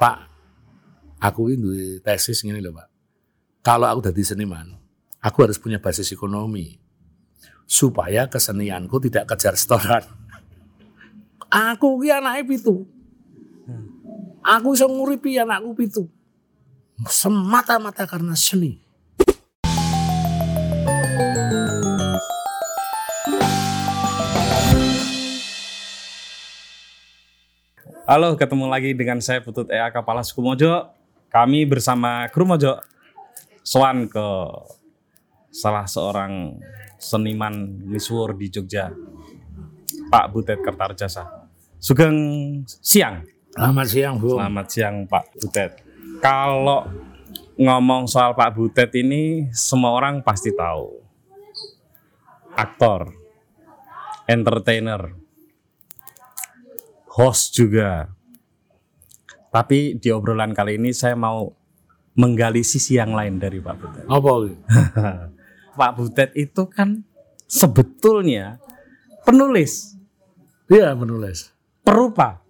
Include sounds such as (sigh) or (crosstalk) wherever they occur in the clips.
Pak, aku ini duwe tesis ngene lho, Pak. Kalau aku jadi seniman, aku harus punya basis ekonomi supaya kesenianku tidak kejar setoran. (laughs) Aku ki anake pitu. Aku iso nguripi anakku pitu. Semata-mata karena seni. Halo, ketemu lagi dengan saya Putut Ea Kepala Suku Mojo. Kami bersama kru Mojo Swan ke salah seorang seniman misuwur di Jogja, Pak Butet Kertarjasa. Sugeng siang. Selamat siang, Bu. Selamat siang Pak Butet. Kalau ngomong soal Pak Butet ini semua orang pasti tahu. Aktor, entertainer, host juga. Tapi di obrolan kali ini saya mau menggali sisi yang lain dari Pak Butet. Apa? (laughs) Pak Butet itu kan sebetulnya penulis, Iya, menulis. perupa,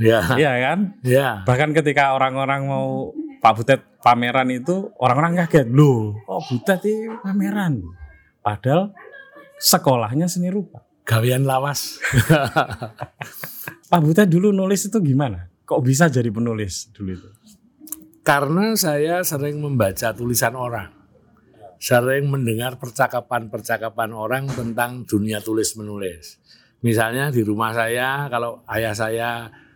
Ya. ya kan? Ya. Bahkan ketika orang-orang mau Pak Butet pameran itu orang-orang kaget, loh, oh Butet ini pameran. Padahal sekolahnya seni rupa. Gawean lawas. (laughs) Pak Butet dulu nulis itu gimana? Kok bisa jadi penulis dulu itu? Karena saya sering membaca tulisan orang. Sering mendengar percakapan-percakapan orang tentang dunia tulis menulis. Misalnya di rumah saya, kalau ayah saya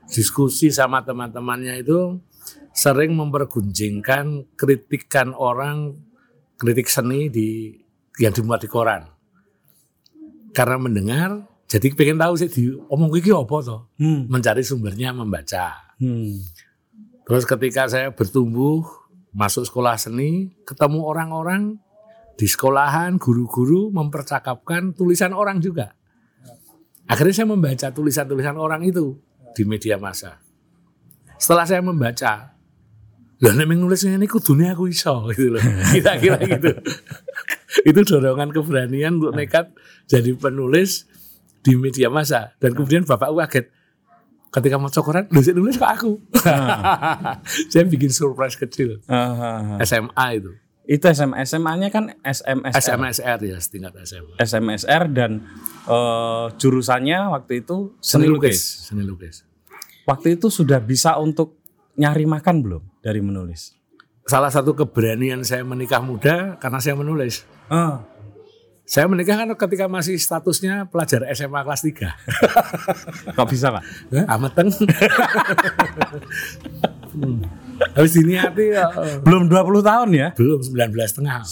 diskusi sama teman-temannya itu sering mempergunjingkan kritikan orang, kritik seni di yang dimuat di koran. Karena mendengar, jadi pengen tahu sih di omong iki apa toh? Hmm. Mencari sumbernya membaca. Hmm. Terus ketika saya bertumbuh, masuk sekolah seni, ketemu orang-orang di sekolahan, guru-guru mempercakapkan tulisan orang juga. Akhirnya saya membaca tulisan-tulisan orang itu di media massa. Setelah saya membaca, lah nek nulisnya ini kudunya aku iso (laughs) gitu loh. Kira-kira gitu. (laughs) itu dorongan keberanian untuk nekat jadi penulis di media massa. Dan kemudian bapakku kaget. Ketika mau cokoran lu nulis kok aku? (laughs) Saya bikin surprise kecil. Ah. SMA itu. Itu SMA, SMA-nya kan SMSR. SMSR ya setingkat SMA SMSR dan eh, jurusannya waktu itu seni seni lukis. lukis. seni lukis. Waktu itu sudah bisa untuk nyari makan belum dari menulis? salah satu keberanian saya menikah muda karena saya menulis. Ah, saya menikah kan ketika masih statusnya pelajar SMA kelas 3 (laughs) kok bisa pak? Hah? Ameteng. Hmm. (laughs) Habis diniati ya, Belum 20 tahun ya? belum 19 setengah. (laughs)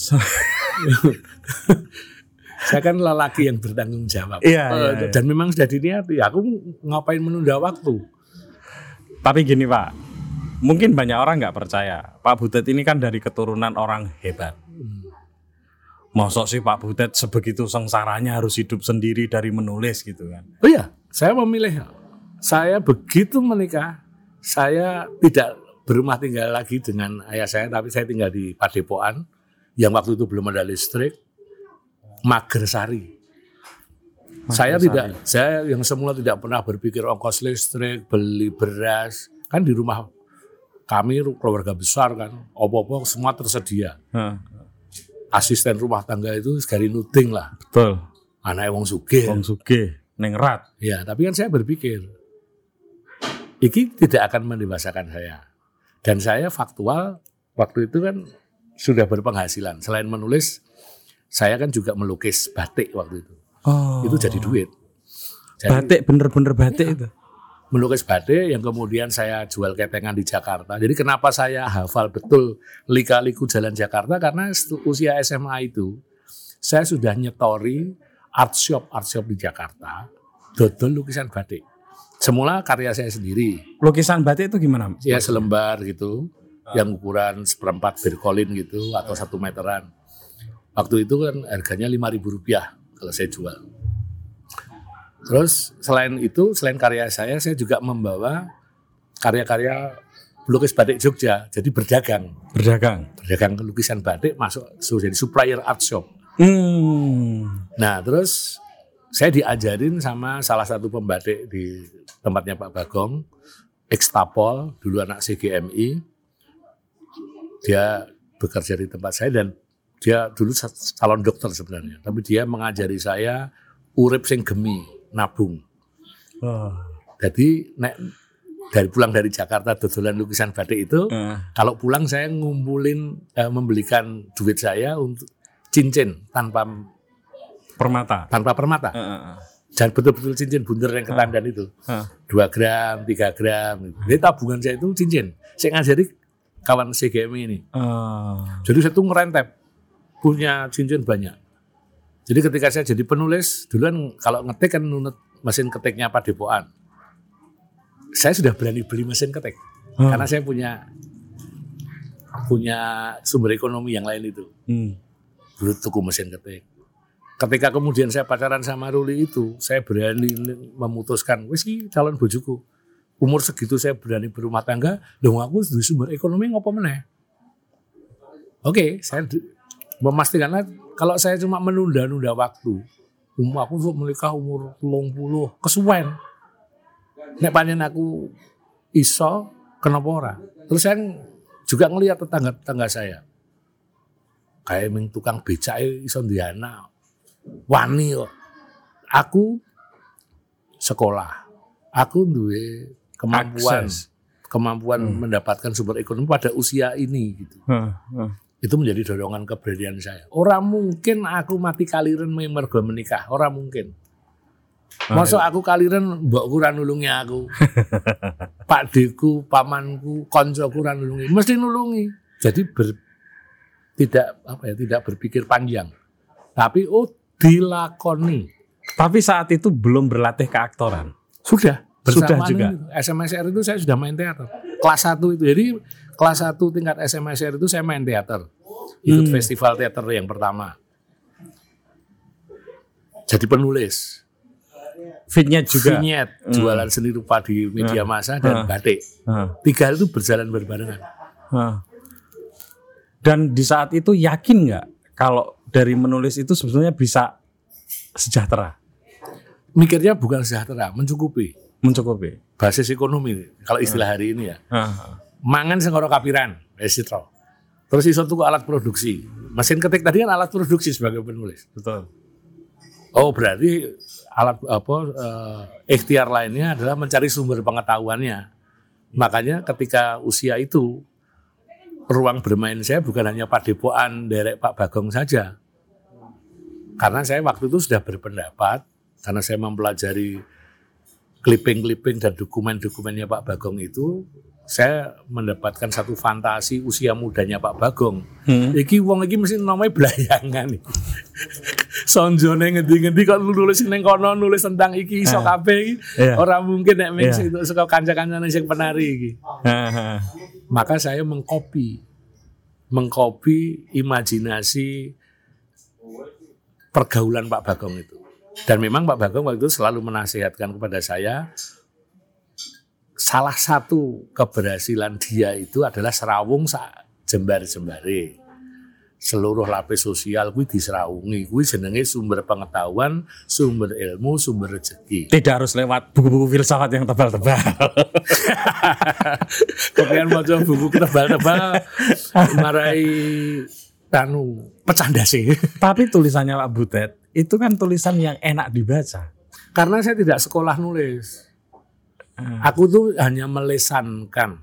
Saya kan lelaki yang bertanggung jawab. Iya, Eh, iya, iya. Dan memang sudah diniati. Aku ngapain menunda waktu? Tapi gini pak, mungkin banyak orang nggak percaya. Pak Butet ini kan dari keturunan orang hebat. Mosok sih Pak Butet sebegitu sengsaranya harus hidup sendiri dari menulis gitu kan? Oh iya, saya memilih. Saya begitu menikah, saya tidak berumah tinggal lagi dengan ayah saya, tapi saya tinggal di Padepokan yang waktu itu belum ada listrik, Magersari. Saya tidak, saya yang semula tidak pernah berpikir ongkos listrik, beli beras, kan di rumah kami keluarga besar kan, opo-opo semua tersedia. Hah, Asisten rumah tangga itu sekali nuting lah, betul. anak wong sugih. Wong Sugih, Neng Rat. Ya, tapi kan saya berpikir, iki tidak akan mendewasakan saya. Dan saya faktual, waktu itu kan sudah berpenghasilan. Selain menulis, saya kan juga melukis batik waktu itu. Oh. Itu jadi duit. Jadi batik bener-bener batik itu. Melukis batik yang kemudian saya jual ketengan di Jakarta. Jadi kenapa saya hafal betul lika-liku jalan Jakarta? Karena usia SMA itu, saya sudah nyetori art shop, art shop di Jakarta, dodol lukisan batik. Semula karya saya sendiri, Lukisan batik itu gimana? ya selembar gitu, yang ukuran seperempat birkolin gitu atau satu meteran. Waktu itu kan harganya lima ribu rupiah kalau saya jual. Terus selain itu, selain karya saya, saya juga membawa karya-karya pelukis batik Jogja, jadi berdagang, Berdagang. berdagang lukisan batik masuk so, jadi supplier art shop. Hmm. Nah terus saya diajarin sama salah satu pembatik di tempatnya Pak Bagong, ekstapol, dulu anak CGMI. Dia bekerja di tempat saya dan dia dulu calon dokter sebenarnya, tapi dia mengajari saya urip sing gemi, nabung. Oh. Jadi nek dari pulang dari Jakarta dodolan lukisan batik itu, Eh, kalau pulang saya ngumpulin eh, membelikan duit saya untuk cincin tanpa permata. tanpa permata. Eh. Dan betul-betul cincin bundar yang ketandan itu. Eh. 2 gram, 3 gram. Jadi tabungan saya itu cincin. Saya ngajari kawan CGM ini. Eh, Jadi saya tuh ngerentep. Punya cincin banyak. Jadi ketika saya jadi penulis, duluan kalau ngetik kan nunut mesin ketiknya Padepokan. Saya sudah berani beli mesin ketik. Hmm. Karena saya punya punya sumber ekonomi yang lain itu. hmm. Dulu tuku mesin ketik. Ketika kemudian saya pacaran sama Ruli itu, saya berani memutuskan, wis calon bojoku. Umur segitu saya berani berumah tangga, dong aku sumber ekonomi ngopo meneh. Oke, saya di- memastikan kalau saya cuma menunda-nunda waktu, umur aku untuk menikah umur 30, kesuwen. Nek panjen aku iso kenapa ora? Terus saya juga ngelihat tetangga-tetangga saya. Kayak ming tukang becak iso duwe anak. Wani kok. Aku sekolah. Aku duwe kemampuan Akses. kemampuan mendapatkan sumber ekonomi pada usia ini gitu. Eh, eh. Itu menjadi dorongan keberanian saya. Orang mungkin aku mati kaliren mergo menikah, orang mungkin. Masuk aku kaliren mbokku ra nulungi aku. (laughs) Pak Deku, pamanku, koncoku ra nulungi. Mesti nulungi. Jadi ber- tidak apa ya, tidak berpikir panjang. Tapi oh dilakoni. Tapi saat itu belum berlatih keaktoran. Sudah. Sudah juga. SMSR itu saya sudah main teater. Kelas 1 itu. Jadi kelas 1 tingkat SMSR itu saya main teater. Ikut Hmm. festival teater yang pertama. Jadi penulis. Fitnya juga. Vignette, jualan seni rupa di media massa dan batik. Eh, Tiga itu berjalan berbarengan. eh. Dan di saat itu yakin nggak kalau dari menulis itu sebetulnya bisa sejahtera, Mikirnya bukan sejahtera, mencukupi. mencukupi. Basis ekonomi, kalau istilah hari ini ya. Eh, Mangan sengoro kapiran, wis sitra. Terus iso tuku alat produksi. Mesin ketik tadi kan alat produksi sebagai penulis. betul. Oh berarti alat apa eh, ikhtiar lainnya adalah mencari sumber pengetahuannya. Makanya ketika usia itu ruang bermain saya bukan hanya Padepokan derek Pak Bagong saja. Karena saya waktu itu sudah berpendapat karena saya mempelajari clipping-clipping dan dokumen-dokumennya Pak Bagong itu saya mendapatkan satu fantasi usia mudanya Pak Bagong. Hmm. Iki wong iki mesti namanya belayangan iki. (laughs) Sonjone ngendi-ngendi kok nulis ning kono nulis tentang iki iso Ah. kabeh iki. Iya. Ora mungkin nek Iya. itu saka kanca-kancane sing penari iki. Eh, eh. Maka saya mengkopi mengkopi imajinasi pergaulan Pak Bagong itu. Dan memang Pak Bagong waktu itu selalu menasihatkan kepada saya salah satu keberhasilan dia itu adalah serawung sak jembar-jembare. Seluruh lapis sosial kuwi diserawungi, kuwi jenenge sumber pengetahuan, sumber ilmu, sumber rezeki. Tidak harus lewat buku-buku filsafat yang tebal-tebal. (laughs) Kemudian mau buku tebal-tebal marai tanu pecah dasi. (laughs) Tapi tulisannya Pak Butet itu kan tulisan yang enak dibaca. Karena saya tidak sekolah nulis. Aku tuh hanya melesankan.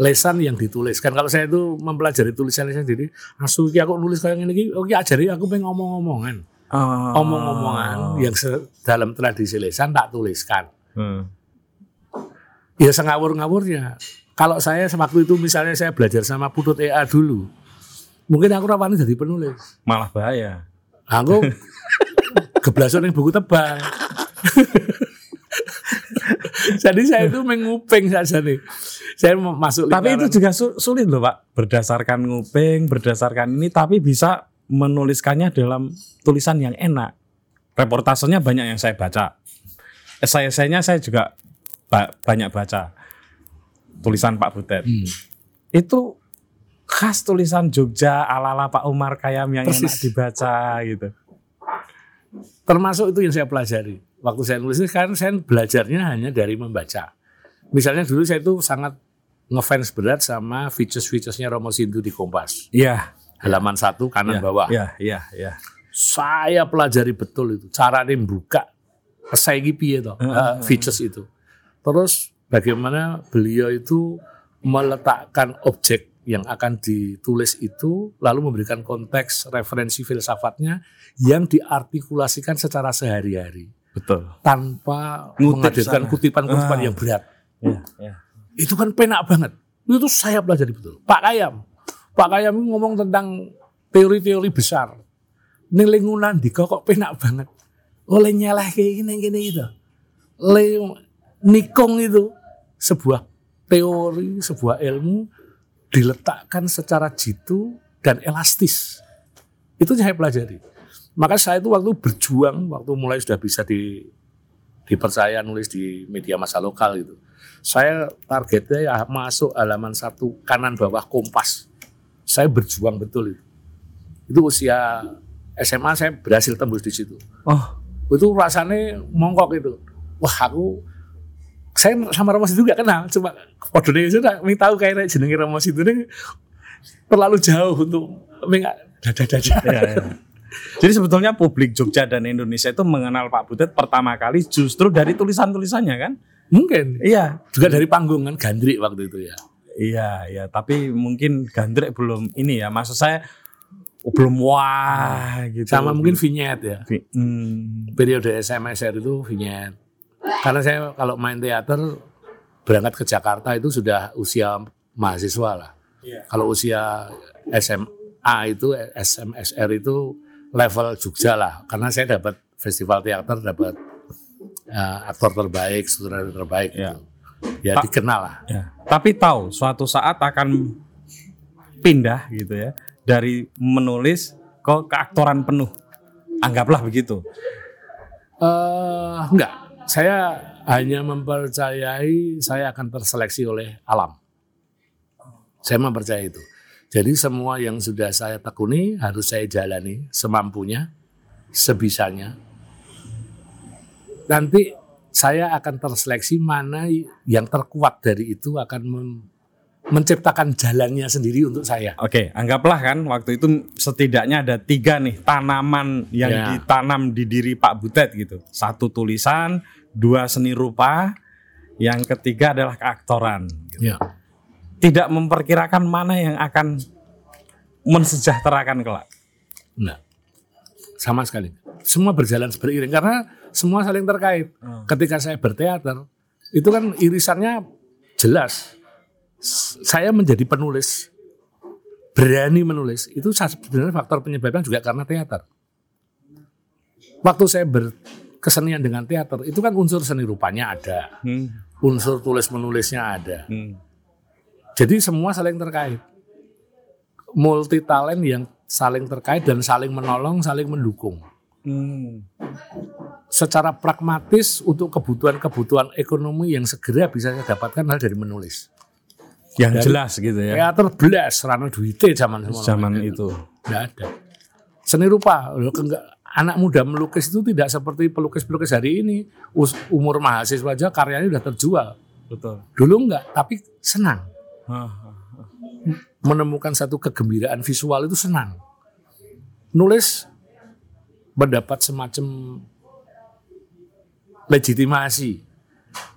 Lesan yang dituliskan. Kalau saya itu mempelajari tulisan-tulisan jadi asu iki aku nulis kayak gini, oke ajari aku pengen ngomong-ngomongan. Oh. Omong-omongan yang dalam tradisi lesan tak tuliskan. Hmm. Ya sengawur-ngawurnya. Kalau saya waktu itu misalnya saya belajar sama Putut EA dulu, mungkin aku rawani jadi penulis. Malah bahaya. Aku (laughs) geblasan yang buku tebal. (laughs) Jadi saya itu menguping saja nih. Saya mau masuk Tapi itu juga su- sulit loh Pak. Berdasarkan nguping, berdasarkan ini, tapi bisa menuliskannya dalam tulisan yang enak. Reportasenya banyak yang saya baca. Esai-esainya saya juga ba- banyak baca. Tulisan Pak Butet. Hmm. Itu khas tulisan Jogja ala-ala Pak Umar Kayam yang enak Persis. dibaca gitu. termasuk itu yang saya pelajari. Waktu saya nulis kan saya belajarnya hanya dari membaca. Misalnya dulu saya itu sangat ngefans berat sama features-featuresnya Romo Sindu di Kompas. Iya. Halaman satu kanan Iya, bawah. Iya, iya, iya. Saya pelajari betul itu. Cara dia buka saya piye toh, eh, features itu. Terus bagaimana beliau itu meletakkan objek yang akan ditulis itu lalu memberikan konteks referensi filsafatnya yang diartikulasikan secara sehari-hari Betul. tanpa menghadirkan kutipan-kutipan Ah. yang berat. Iya, iya. Itu kan penak banget. Itu saya pelajari betul. Pak Kayam. Pak Kayam ngomong tentang teori-teori besar. Ini lingkungan di kok penak banget. Oleh nyalah kayak gini gini gitu. Le nikung itu sebuah teori, sebuah ilmu diletakkan secara jitu dan elastis. Itu saya pelajari. Maka saya itu waktu berjuang, waktu mulai sudah bisa di, dipercaya nulis di media masa lokal gitu. Saya targetnya ya masuk halaman satu kanan bawah kompas. Saya berjuang betul itu. Itu usia SMA saya berhasil tembus di situ. Oh, Itu rasanya mongkok itu. Wah aku saya sama Romo itu gak kenal, cuma kodenya sudah ming tahu kayak jenenge Romo itu ini terlalu jauh untuk ming dada-dada. (laughs) iya, iya. Jadi sebetulnya publik Jogja dan Indonesia itu mengenal Pak Butet pertama kali justru dari tulisan-tulisannya kan? Mungkin Iya. juga dari panggung kan gandrik waktu itu ya. Iya, iya, tapi mungkin Gandrek belum ini ya. Maksud saya belum wah gitu. Sama mungkin vignette ya. Vi- hmm, periode SMSR itu vignette. Karena saya kalau main teater berangkat ke Jakarta itu sudah usia mahasiswa lah. Kalau usia SMA itu SMSR itu level Jogja lah. Karena saya dapat festival teater, dapat eh, aktor terbaik, sutradara terbaik. Ya. gitu. Ya Pak- dikenal lah. ya. Tapi tahu suatu saat akan pindah gitu ya dari menulis ke keaktoran penuh. Anggaplah begitu. Eh enggak, saya hanya mempercayai saya akan terseleksi oleh alam. Saya mempercayai itu. Jadi semua yang sudah saya tekuni harus saya jalani semampunya, sebisanya. Nanti saya akan terseleksi mana yang terkuat dari itu akan mem- menciptakan jalannya sendiri untuk saya. Oke, anggaplah kan waktu itu setidaknya ada tiga nih tanaman yang Ya. ditanam di diri Pak Butet gitu. Satu tulisan, dua seni rupa, yang ketiga adalah keaktoran. Ya. Tidak memperkirakan mana yang akan mensejahterakan kelak. Nah, sama sekali. Semua berjalan beriring karena semua saling terkait. Ketika saya berteater, itu kan irisannya jelas. Saya menjadi penulis, berani menulis. Itu sebenarnya faktor penyebabnya juga karena teater. Waktu saya berkesenian dengan teater, itu kan unsur seni rupanya ada, Hmm, unsur tulis menulisnya ada. hmm. Jadi semua saling terkait. Multi talent yang saling terkait dan saling menolong, saling mendukung. Hmm. Secara pragmatis untuk kebutuhan-kebutuhan ekonomi yang segera bisa saya dapatkan adalah dari menulis. Yang Dari- jelas gitu ya. Teater belas, rano duite zaman. Zaman itu. Nggak ada. Seni rupa, anak muda melukis itu tidak seperti pelukis-pelukis hari ini. Us- umur mahasiswa aja karyanya udah terjual. Betul. Dulu enggak, tapi senang. Menemukan satu kegembiraan visual itu senang. Nulis mendapat semacam legitimasi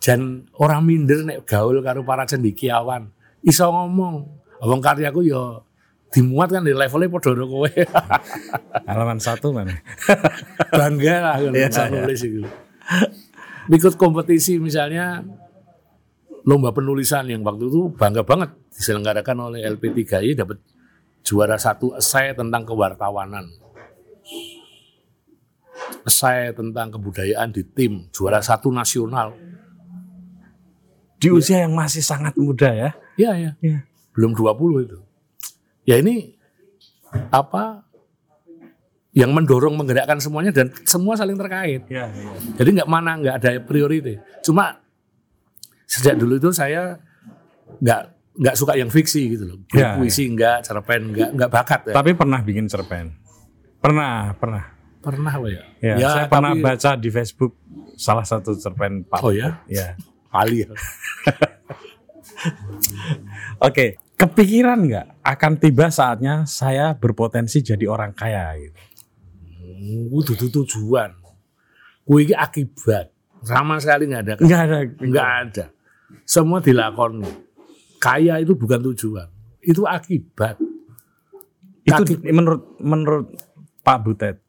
dan orang minder nek gaul karo para cendekiawan iso ngomong wong karyaku ya dimuat kan di levelnya padha karo kowe (laughs) Halaman satu mana? bangga lah kalau Iya, bisa iya. nulis itu ikut kompetisi misalnya lomba penulisan yang waktu itu bangga banget diselenggarakan oleh LP3I dapat juara satu esai tentang kewartawanan esai tentang kebudayaan di tim juara satu nasional Di usia yang masih sangat muda ya. ya ya Iya. belum 20 itu ya ini apa yang mendorong menggerakkan semuanya dan semua saling terkait Iya, iya. Jadi nggak mana nggak ada priority. Cuma sejak dulu itu saya nggak nggak suka yang fiksi gitu loh. Ya, Puisi nggak, cerpen nggak, nggak bakat ya. Tapi pernah bikin cerpen. Pernah, pernah. Pernah apa ya? Ya, saya pernah tapi- baca di Facebook salah satu cerpen Pak. Oh ya, Ya. kali ya. (laughs) Oke, kepikiran nggak akan tiba saatnya saya berpotensi jadi orang kaya gitu? Kudu tujuan. Kuwi iki akibat. Sama sekali nggak ada. Nggak ada. Nggak ada. Semua dilakoni. Kaya itu bukan tujuan. Itu akibat. Itu Kaki- menurut menurut Pak Butet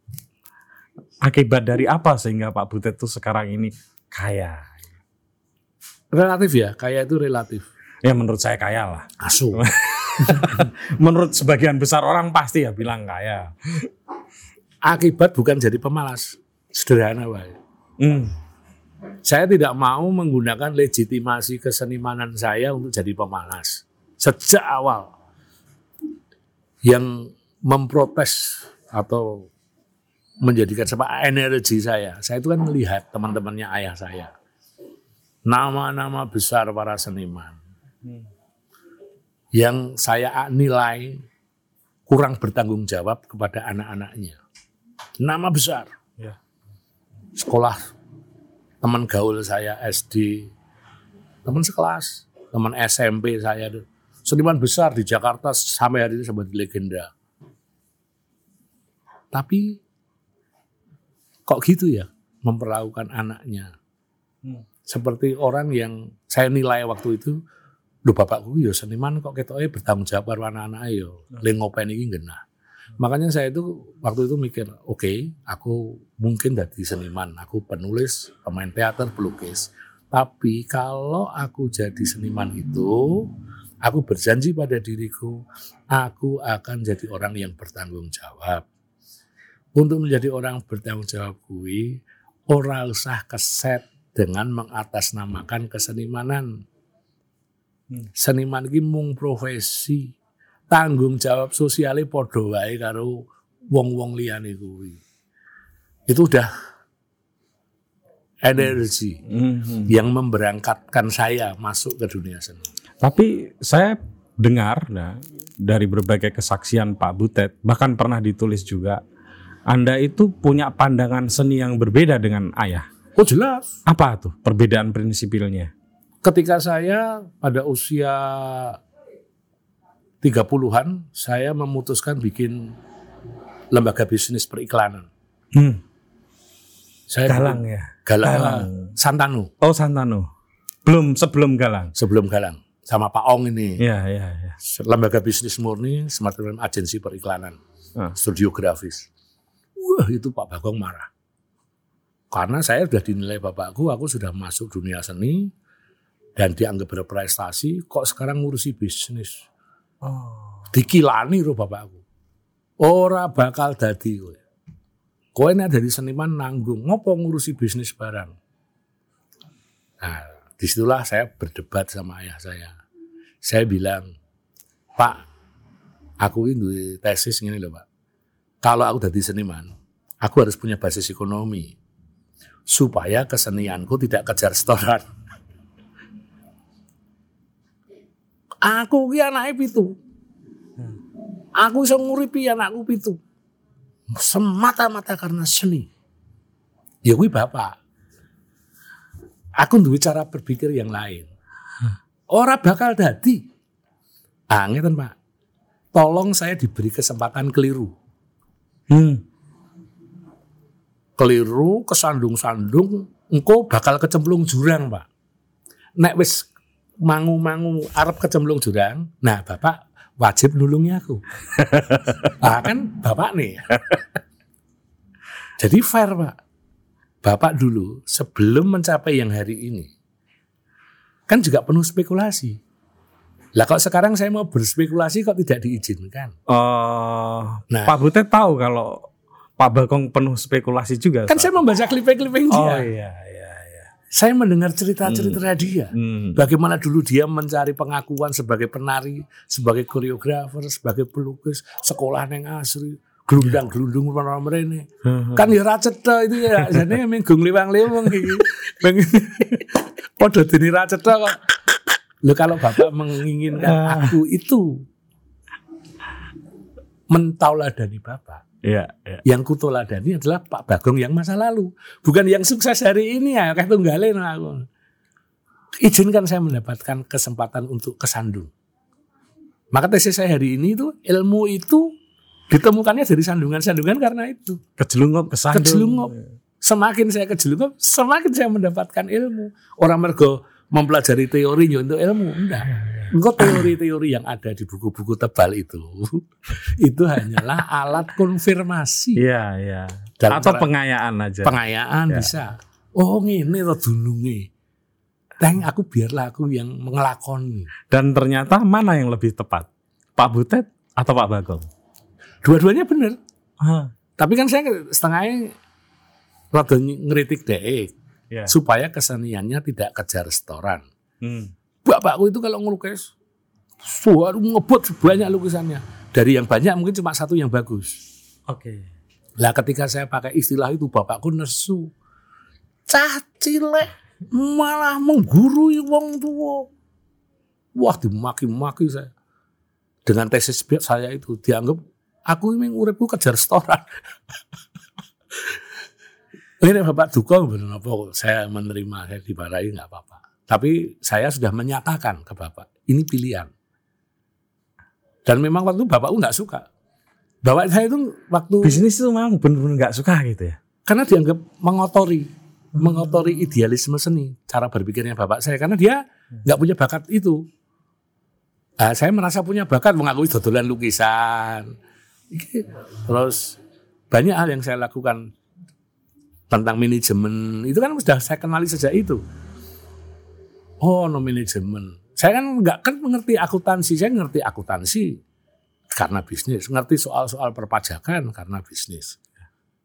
akibat dari apa sehingga Pak Butet tuh sekarang ini kaya? Relatif ya. Kaya itu relatif. Ya menurut saya kaya lah. Asu. (laughs) Menurut sebagian besar orang pasti ya bilang kaya. Akibat bukan jadi pemalas. Sederhana wae. Hmm. Saya tidak mau menggunakan legitimasi kesenimanan saya untuk jadi pemalas. Sejak awal yang memprotes atau menjadikan sebuah energi saya. Saya itu kan melihat teman-temannya ayah saya. Nama-nama besar para seniman. Yang saya nilai kurang bertanggung jawab kepada anak-anaknya. Nama besar. Ya. Sekolah teman gaul saya SD, teman sekelas, teman SMP saya tuh. Seniman besar di Jakarta sampai hari ini sebagai legenda. Tapi kok gitu ya memperlakukan anaknya. Hmm. Seperti orang yang saya nilai waktu itu, Loh bapakku ya seniman kok ketoknya bertanggung jawab karo anak-anak yo. Le ngopen iki genah. Makanya saya itu waktu itu mikir, oke, aku mungkin jadi seniman, aku penulis, pemain teater, pelukis. Tapi kalau aku jadi seniman itu, aku berjanji pada diriku, aku akan jadi orang yang bertanggung jawab. Untuk menjadi orang bertanggung jawab kui, ora usah keset dengan mengatasnamakan kesenimanan. Seniman iki mung profesi. Tanggung jawab sosialnya padha wae karo wong-wong liyane kuwi. Itu udah energi Mhm. yang memberangkatkan saya masuk ke dunia seni. Tapi saya dengar nah, dari berbagai kesaksian Pak Butet, bahkan pernah ditulis juga, Anda itu punya pandangan seni yang berbeda dengan ayah. Oh jelas. Apa tuh perbedaan prinsipilnya? Ketika saya pada usia 30-an, saya memutuskan bikin lembaga bisnis periklanan. Hmm, Saya galang ya. Galang, Galang. Santanu Oh Santano. Belum sebelum galang. sebelum Galang sama Pak Ong ini. Iya, iya, iya. Lembaga bisnis murni semacam agensi periklanan, Ah. studio grafis. Wah itu Pak Bagong marah. Karena saya sudah dinilai bapakku, aku sudah masuk dunia seni dan dianggap berprestasi, kok sekarang ngurusi bisnis. Oh. Dikilani loh bapakku. Ora bakal dadi kowe. Kowe nek dari seniman nanggung, ngopo ngurusi bisnis barang. Nah, di situlah saya berdebat sama ayah saya. Saya bilang, Pak, aku ini tesis gini loh Pak. Kalau aku jadi seniman, aku harus punya basis ekonomi. Supaya kesenianku tidak kejar setoran. Aku ki anake pitu. Aku iso nguripi anakku pitu. Semata-mata karena seni. Ya kuwi bapak. Aku duwe cara berpikir yang lain. Ora bakal dadi. Ah, ngeten Pak. Tolong saya diberi kesempatan keliru. Hmm. Keliru, kesandung-sandung, engko bakal kecemplung jurang, Pak. Nek wis mangu-mangu arep kecemplung jurang, nah Bapak wajib nulungi aku. (laughs) ah, kan Bapak nih. Jadi fair, Pak. Bapak dulu sebelum mencapai yang hari ini, kan juga penuh spekulasi. Lah kok sekarang saya mau berspekulasi kok tidak diizinkan? Eh, Nah. Pak Butet tahu kalau Pak Bagong penuh spekulasi juga. Kan Pak? saya membaca kliping-kliping dia. Oh iya, iya. Saya mendengar cerita-cerita dia. Hmm. Bagaimana dulu dia mencari pengakuan sebagai penari, sebagai koreografer, sebagai pelukis, sekolah neng asri, gelundang gelundung para merene. Kan ya racetha itu ya, (laughs) jane minggung liwang-liwang iki. Pengen (laughs) padha dene racetha kok. Loh kalau Bapak menginginkan aku itu mentauladani Bapak. Iya, iya. Yang kutoladani adalah Pak Bagong yang masa lalu, bukan yang sukses hari ini ya, kayak tunggalin aku. izinkan saya mendapatkan kesempatan untuk kesandung. Maka tesis saya hari ini itu ilmu itu ditemukannya dari sandungan-sandungan karena itu. Kejelungup, kesandung. Kejelungup. Semakin saya kejelungup, semakin saya mendapatkan ilmu. Orang mergo mempelajari teori ya untuk ilmu, enggak. Engkau teori-teori yang ada di buku-buku tebal itu, (laughs) itu hanyalah alat konfirmasi. Iya, iya. Dalam Atau cara- pengayaan aja. Pengayaan Ya. bisa. Oh ngene to dununge. Teng aku biarlah aku yang mengelakoni. Dan ternyata mana yang lebih tepat? Pak Butet atau Pak Bagong? Dua-duanya benar. Tapi kan saya setengahnya rada ngeritik deh ya. supaya keseniannya tidak kejar setoran. Hmm. Bapakku itu kalau ngelukis suara ngebut banyak lukisannya. Dari yang banyak mungkin cuma satu yang bagus. Oke. Lah ketika saya pakai istilah itu bapakku nesu. Cah cilik malah menggurui wong tua. Wah dimaki-maki saya. Dengan tesis saya itu dianggap aku ini uripku kejar setoran. (laughs) ini Bapak Duka benar apa saya menerima saya dimarahi nggak apa-apa. Tapi saya sudah menyatakan ke Bapak, ini pilihan. Dan memang waktu Bapakku nggak suka. Bapak saya itu waktu Bisnis itu memang benar-benar nggak suka gitu ya. karena dianggap mengotori mengotori idealisme seni cara berpikirnya bapak saya karena dia nggak punya bakat itu Ah, saya merasa punya bakat mengakui dodolan lukisan terus banyak hal yang saya lakukan tentang manajemen itu kan sudah saya kenali sejak itu oh no manajemen saya kan nggak kan mengerti akuntansi saya ngerti akuntansi karena bisnis ngerti soal-soal perpajakan karena bisnis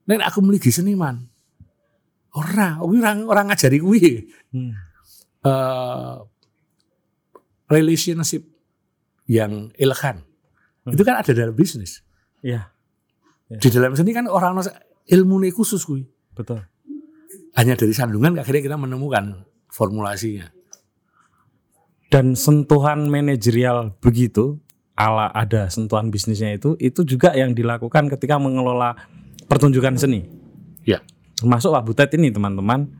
Nek aku meligi seniman. Ora, orang orang ngajari kuwi. Hmm. Eh, relationship yang elegan. Itu kan ada dalam bisnis. Iya, Di dalam seni kan orang ilmu khusus kuwi. betul. Hanya dari sandungan akhirnya kita menemukan formulasinya. Dan sentuhan manajerial begitu, ala ada sentuhan bisnisnya itu, itu juga yang dilakukan ketika mengelola pertunjukan seni. Ya. Termasuk Pak Butet ini teman-teman,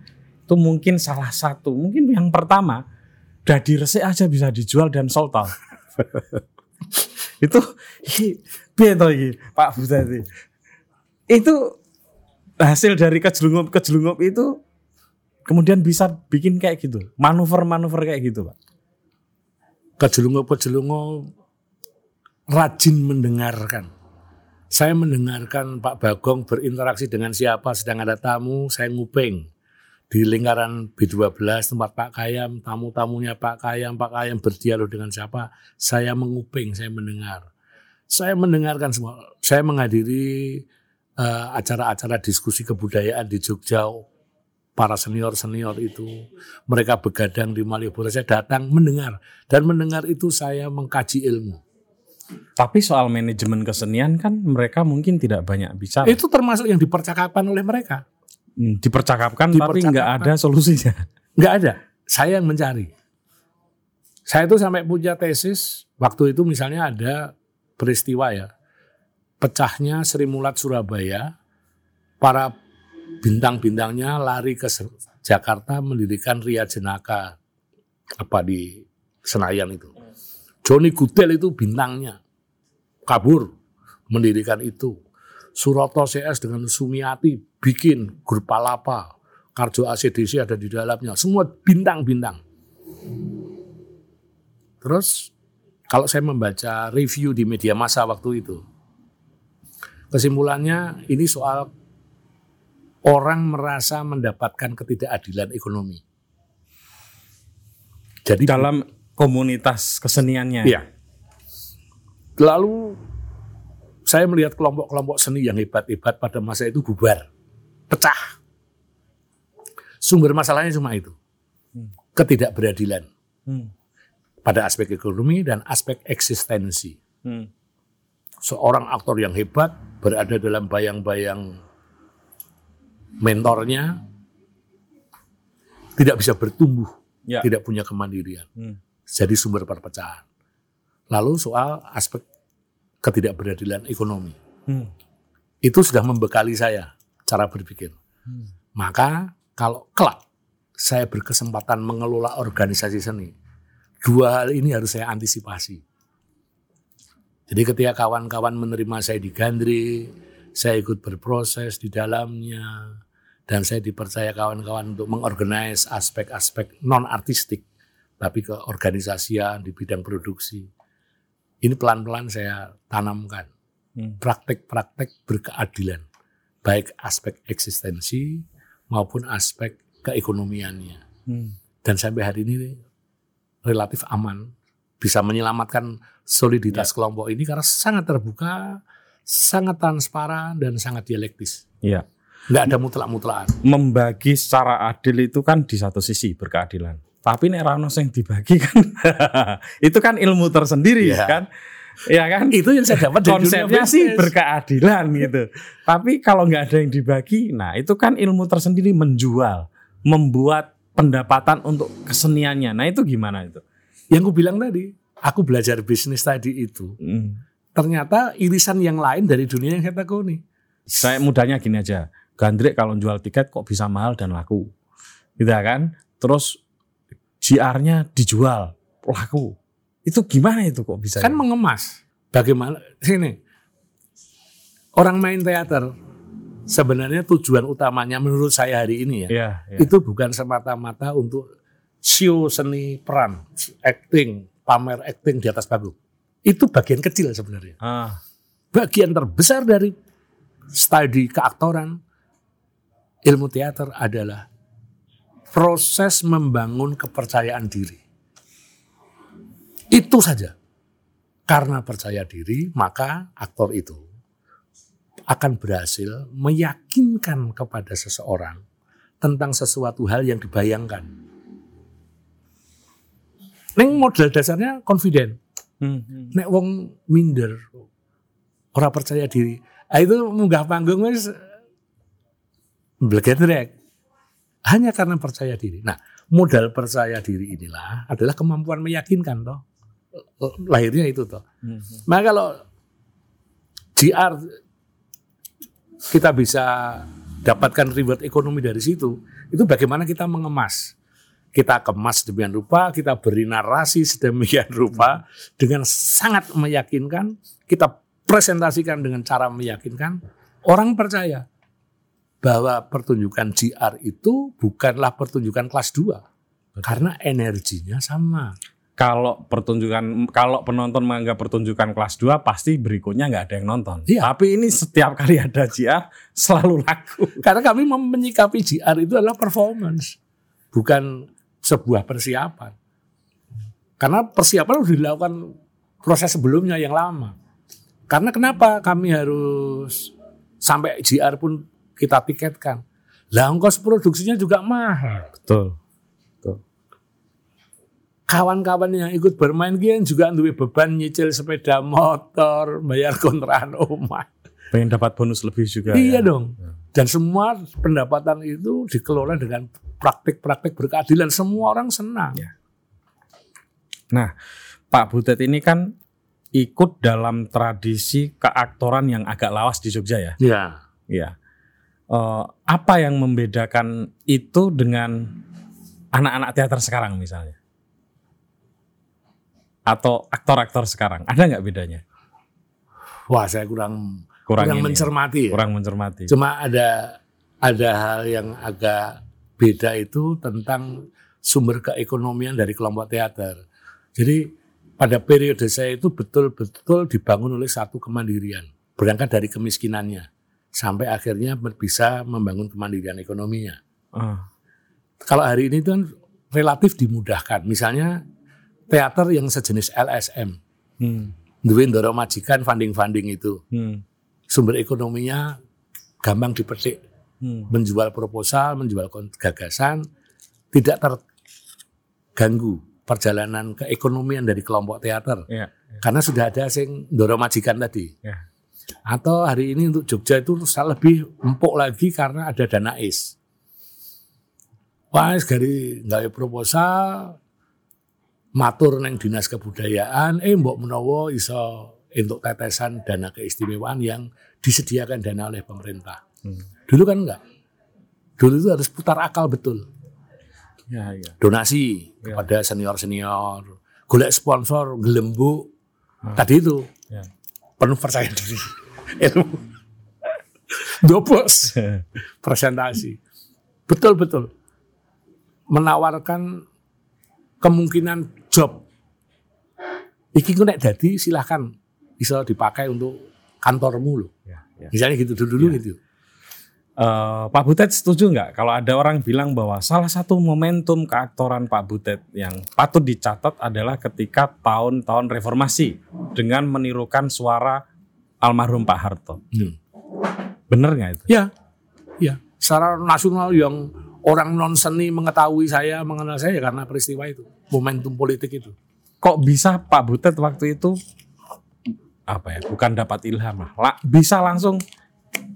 itu mungkin salah satu, mungkin yang pertama, dadi resik aja bisa dijual dan sold out. (laughs) itu piye to iki Pak Butet? Itu hasil dari kejelungup-kejelungup itu kemudian bisa bikin kayak gitu, manuver-manuver kayak gitu, Pak. Kejelungup-kejelungup rajin mendengarkan. Saya mendengarkan Pak Bagong berinteraksi dengan siapa, sedang ada tamu, saya nguping. Di lingkaran B12 tempat Pak Kayam, tamu-tamunya Pak Kayam, Pak Kayam berdialog dengan siapa, saya menguping, saya mendengar. Saya mendengarkan semua. Saya menghadiri eh, acara-acara diskusi kebudayaan di Jogja, para senior-senior itu. Mereka begadang di Malioboro, saya datang mendengar. Dan mendengar itu saya mengkaji ilmu. Tapi soal manajemen kesenian kan mereka mungkin tidak banyak bicara. Itu termasuk yang dipercakapkan oleh mereka. Hmm, dipercakapkan, tapi nggak Dipercakapkan. ada solusinya. (laughs) Nggak ada. Saya yang mencari. Saya itu sampai punya tesis, waktu itu misalnya ada peristiwa ya, pecahnya Sri Mulat Surabaya, para bintang-bintangnya lari ke Jakarta mendirikan Ria Jenaka apa di Senayan itu. Joni Gudel itu bintangnya kabur mendirikan itu. Suroto CS dengan Sumiati bikin grup Palapa, Karjo ACDC ada di dalamnya, semua bintang-bintang. Terus kalau saya membaca review di media massa waktu itu, kesimpulannya ini soal orang merasa mendapatkan ketidakadilan ekonomi. Jadi Dalam komunitas keseniannya. Iya. Lalu saya melihat kelompok-kelompok seni yang hebat-hebat pada masa itu bubar, pecah. Sumber masalahnya cuma itu, ketidakberadilan Hmm. pada aspek ekonomi dan aspek eksistensi. Hmm. Seorang aktor yang hebat berada dalam bayang-bayang mentornya, tidak bisa bertumbuh, Ya. tidak punya kemandirian. Hmm. jadi sumber perpecahan. Lalu soal aspek ketidakberadilan ekonomi. Hmm. Itu sudah membekali saya cara berpikir. Maka kalau kelak saya berkesempatan mengelola organisasi seni, dua hal ini harus saya antisipasi. Jadi ketika kawan-kawan menerima saya di Gandri, saya ikut berproses di dalamnya, dan saya dipercaya kawan-kawan untuk mengorganize aspek-aspek non-artistik, tapi ke organisasian di bidang produksi. Ini pelan-pelan saya tanamkan. Hmm. Praktek-praktek berkeadilan. Baik aspek eksistensi maupun aspek keekonomiannya. Hmm. Dan sampai hari ini relatif aman. Bisa menyelamatkan soliditas kelompok ini karena sangat terbuka, sangat transparan, dan sangat dialektis. Iya. Nggak ada mutlak-mutlakan. Membagi secara adil itu kan di satu sisi berkeadilan. Tapi nek rano yang dibagi kan (laughs) itu kan ilmu tersendiri Iya. kan. Ya kan? Itu yang saya dapat dari Konsepnya sih berkeadilan gitu. Tapi kalau nggak ada yang dibagi, nah itu kan ilmu tersendiri menjual, membuat pendapatan untuk keseniannya. Nah itu gimana itu? Yang aku bilang tadi, aku belajar bisnis tadi itu. Hmm. Ternyata irisan yang lain dari dunia yang saya tekuni. Saya mudahnya gini aja. Gandrik kalau jual tiket kok bisa mahal dan laku. Gitu kan? Terus GR-nya dijual, laku. Itu gimana itu kok bisa? Kan mengemas. Bagaimana? Sini. Orang main teater, sebenarnya tujuan utamanya menurut saya hari ini ya, ya, ya. itu bukan semata-mata untuk show seni peran, acting, pamer acting di atas panggung. Itu bagian kecil sebenarnya. Ah, Bagian terbesar dari studi keaktoran, ilmu teater adalah proses membangun kepercayaan diri. Itu saja. Karena percaya diri, maka aktor itu akan berhasil meyakinkan kepada seseorang tentang sesuatu hal yang dibayangkan. Neng model dasarnya confident. Hmm. Nek wong minder, ora percaya diri. Ah itu munggah panggung wis blegetrek. Hanya karena percaya diri. Nah, modal percaya diri inilah adalah kemampuan meyakinkan toh. Lahirnya itu toh. Hmm, hmm. Maka kalau GR kita bisa dapatkan reward ekonomi dari situ, itu bagaimana kita mengemas. Kita kemas sedemikian rupa, kita beri narasi sedemikian rupa dengan sangat meyakinkan, kita presentasikan dengan cara meyakinkan, orang percaya bahwa pertunjukan GR itu bukanlah pertunjukan kelas 2 karena energinya sama. Kalau pertunjukan, kalau penonton menganggap pertunjukan kelas 2 pasti berikutnya nggak ada yang nonton. Iya. Tapi ini setiap kali ada GR selalu laku. Karena kami menyikapi GR itu adalah performance, bukan sebuah persiapan. Karena persiapan sudah dilakukan proses sebelumnya yang lama. Karena kenapa kami harus sampai GR pun kita tiketkan? Lah ongkos produksinya juga mahal. Betul. Kawan-kawan yang ikut bermain kian juga duwe beban nyicil sepeda motor, bayar kontrakan rumah. Pengen dapat bonus lebih juga. Iya ya. dong. Dan semua pendapatan itu dikelola dengan praktik-praktik berkeadilan. Semua orang senang. Ya. Nah, Pak Butet ini kan ikut dalam tradisi keaktoran yang agak lawas di Jogja ya. Ya. Iya. Eh, apa yang membedakan itu dengan anak-anak teater sekarang misalnya? Atau aktor-aktor sekarang? Ada nggak bedanya? Wah, saya kurang Kurang, kurang ini, mencermati. ya. kurang mencermati. Cuma ada ada hal yang agak beda itu tentang sumber keekonomian dari kelompok teater. Jadi pada periode saya itu betul-betul dibangun oleh satu kemandirian. Berangkat dari kemiskinannya. Sampai akhirnya bisa membangun kemandirian ekonominya. Ah, Kalau hari ini itu kan relatif dimudahkan. Misalnya teater yang sejenis LSM. hmm, Duwe ndoro majikan funding-funding itu. hmm, Sumber ekonominya gampang dipetik. Hmm. Menjual proposal, menjual gagasan. Tidak terganggu perjalanan keekonomian dari kelompok teater. Iya, Karena sudah ada sing ndoro majikan tadi. ya. Atau hari ini untuk Jogja itu saya lebih empuk lagi karena ada dana is. Wah, dari gawe proposal, matur neng dinas kebudayaan, eh mbok menawa iso untuk tetesan dana keistimewaan yang disediakan dana oleh pemerintah. Hmm. Dulu kan enggak. Dulu itu harus putar akal betul. Ya, ya. donasi Ya. kepada senior-senior, golek sponsor, gelembuk. Hmm. Tadi itu Ya. penuh percaya diri. (laughs) Ilmu. Dobos presentasi. Betul-betul. Menawarkan kemungkinan job. Iki nek dadi silahkan bisa dipakai untuk kantormu loh. Ya, ya. Misalnya gitu dulu-dulu gitu. Eh, Pak Butet setuju nggak kalau ada orang bilang bahwa salah satu momentum keaktoran Pak Butet yang patut dicatat adalah ketika tahun-tahun reformasi dengan menirukan suara almarhum Pak Harto. Hmm. Bener nggak itu? Ya, ya. Secara nasional yang orang non seni mengetahui saya, mengenal saya ya karena peristiwa itu, momentum politik itu. Kok bisa Pak Butet waktu itu apa ya? Bukan dapat ilham lah, la- bisa langsung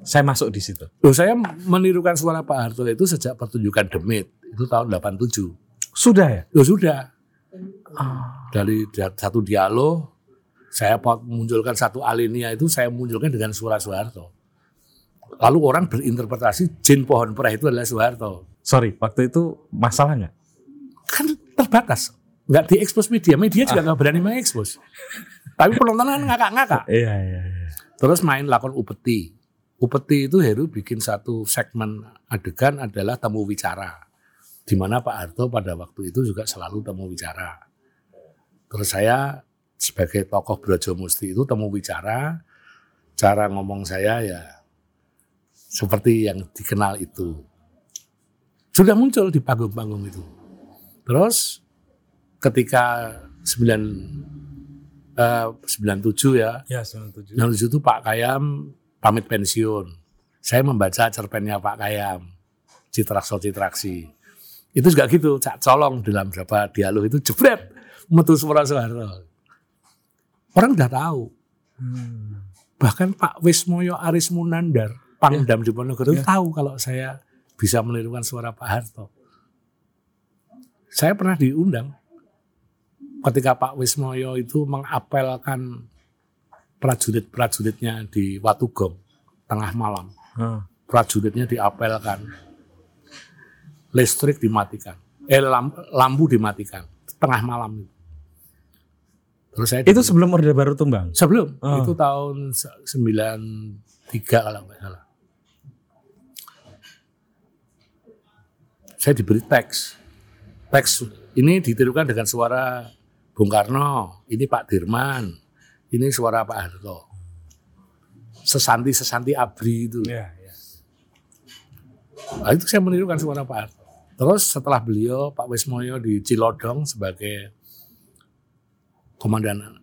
saya masuk di situ. Loh, saya menirukan suara Pak Harto itu sejak pertunjukan Demit itu tahun 87. Sudah ya? Ya sudah. Dari dia- satu dialog saya munculkan satu alinea itu saya munculkan dengan suara Soeharto. Lalu orang berinterpretasi jin pohon perah itu adalah Soeharto. Sorry, waktu itu masalah nggak? Kan terbatas. Nggak diekspos media. Media juga nggak berani mengekspos. (laughs) Tapi penonton kan ngakak-ngakak. Iya, iya, iya. Terus main lakon upeti. Upeti itu Heru bikin satu segmen adegan adalah temu wicara. Di mana Pak Harto pada waktu itu juga selalu temu wicara. Terus saya sebagai tokoh Brojo Musti itu temu wicara, cara ngomong saya ya seperti yang dikenal itu. Sudah muncul di panggung-panggung itu. Terus ketika 9 eh, 97 ya, Ya, 97. yang di situ Pak Kayam pamit pensiun. Saya membaca cerpennya Pak Kayam, Citrakso Citraksi. Itu juga gitu, cak colong dalam beberapa dialog itu jebret, metu suara Soeharto. Orang udah tahu. Bahkan Pak Wismoyo Aris Munandar, Pangdam Diponegoro itu tahu kalau saya bisa menirukan suara Pak Harto. Saya pernah diundang ketika Pak Wismoyo itu mengapelkan prajurit-prajuritnya di Watugong tengah malam. Ah. Prajuritnya diapelkan, listrik dimatikan, eh lam- lampu dimatikan tengah malam itu. Terus saya Itu sebelum Orde Baru tumbang. sebelum Ah. itu tahun se- 93 kalau nggak salah. Saya diberi teks. Teks ini ditirukan dengan suara Bung Karno, ini Pak Dirman, ini suara Pak Harto. Sesanti-sesanti abri itu. Iya, iya. Nah, itu saya menirukan suara Pak Harto. Terus setelah beliau Pak Wismoyo di Cilodong sebagai komandan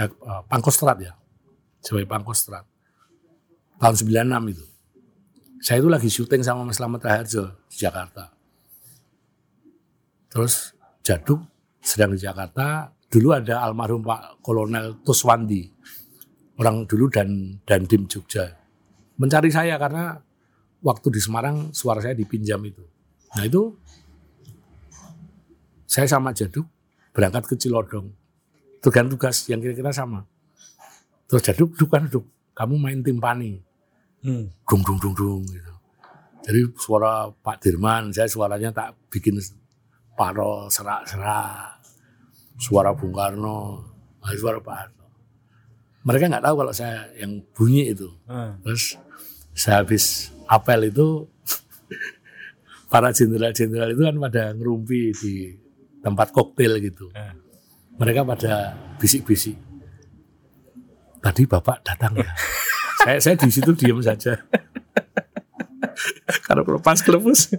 eh, eh, Pangkostrat ya, sebagai Pangkostrat tahun 96 itu. Saya itu lagi syuting sama Mas Slamet Raharjo di Jakarta. Terus Jaduk sedang di Jakarta. Dulu ada almarhum Pak Kolonel Tuswandi, orang dulu dan dan Dim Jogja, mencari saya karena waktu di Semarang suara saya dipinjam itu. Nah itu saya sama Jaduk berangkat ke Cilodong. Tugas tugas yang kira-kira sama. Terus Jaduk, duk kan duk, kamu main timpani. Hmm. Dung dung dung dung gitu. Jadi suara Pak Dirman, saya suaranya tak bikin paro serak-serak. Suara Bung Karno, nah, suara Pak Harto. Mereka nggak tahu kalau saya yang bunyi itu. Ah. Terus saya habis apel itu para jenderal-jenderal itu kan pada ngerumpi di tempat koktail gitu. Ah. Mereka pada bisik-bisik. Tadi bapak datang ya. saya saya di situ diam saja. (laughs) Karena pas kelepus.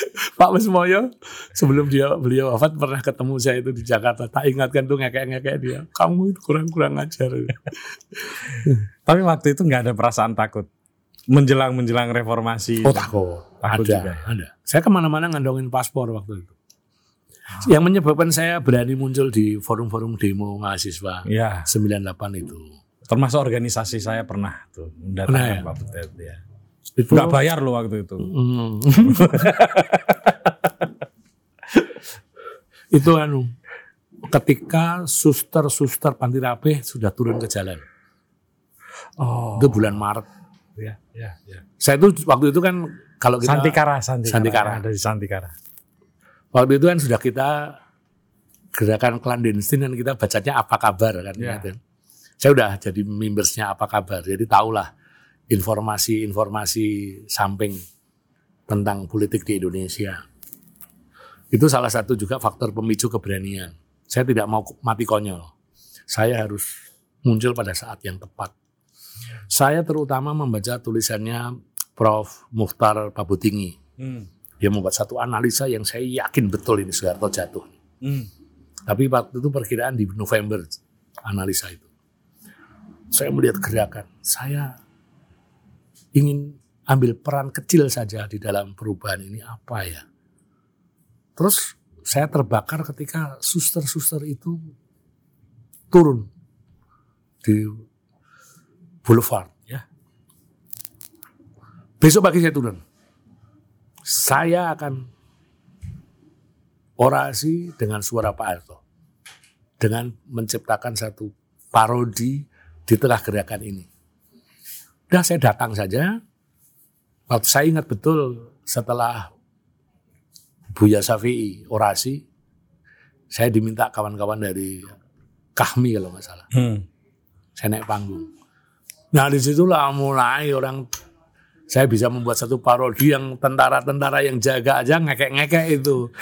(laughs) Pak Wismoyo sebelum dia beliau wafat pernah ketemu saya itu di Jakarta. Tak ingatkan tuh ngekek-ngekek dia. Kamu itu kurang-kurang ajar. (laughs) Tapi waktu itu nggak ada perasaan takut. Menjelang menjelang reformasi. Oh takut. Takut ada, juga ya? ada. Saya ke mana-mana ngandongin paspor waktu itu. Yang menyebabkan saya berani muncul di forum-forum demo mahasiswa Ya, 98 itu. termasuk organisasi saya pernah tuh mendatangkan ya? Pak Butet ya. Itu Nggak bayar loh waktu itu. Hmm. (laughs) itu anu ketika suster-suster panti rapih sudah turun ke jalan. Oh, Itu bulan Maret. ya, ya, ya. Saya itu waktu itu kan kalau kita Santikara, Santikara. Santikara. Ada di Santikara. Waktu itu kan sudah kita gerakan clandestine dan kita bacanya apa kabar kan. Ya. gitu. Saya udah jadi membersnya apa kabar. Jadi tahulah informasi-informasi samping tentang politik di Indonesia. Itu salah satu juga faktor pemicu keberanian. Saya tidak mau mati konyol. Saya harus muncul pada saat yang tepat. Saya terutama membaca tulisannya Prof. Mukhtar Pabutingi. Hmm. Dia membuat satu analisa yang saya yakin betul ini Soeharto jatuh. Hmm. Tapi waktu itu perkiraan di November analisa itu. Saya melihat gerakan. Saya ingin ambil peran kecil saja di dalam perubahan ini apa ya. Terus saya terbakar ketika suster-suster itu turun di boulevard ya. Besok pagi saya turun. Saya akan orasi dengan suara Pak Harto. Dengan menciptakan satu parodi di tengah gerakan ini. Udah saya datang saja. Waktu saya ingat betul setelah Buya Syafi'i orasi, saya diminta kawan-kawan dari Kahmi kalau nggak salah. Hmm. Saya naik panggung. Nah di situlah mulai orang saya bisa membuat satu parodi yang tentara-tentara yang jaga aja ngekek-ngekek itu.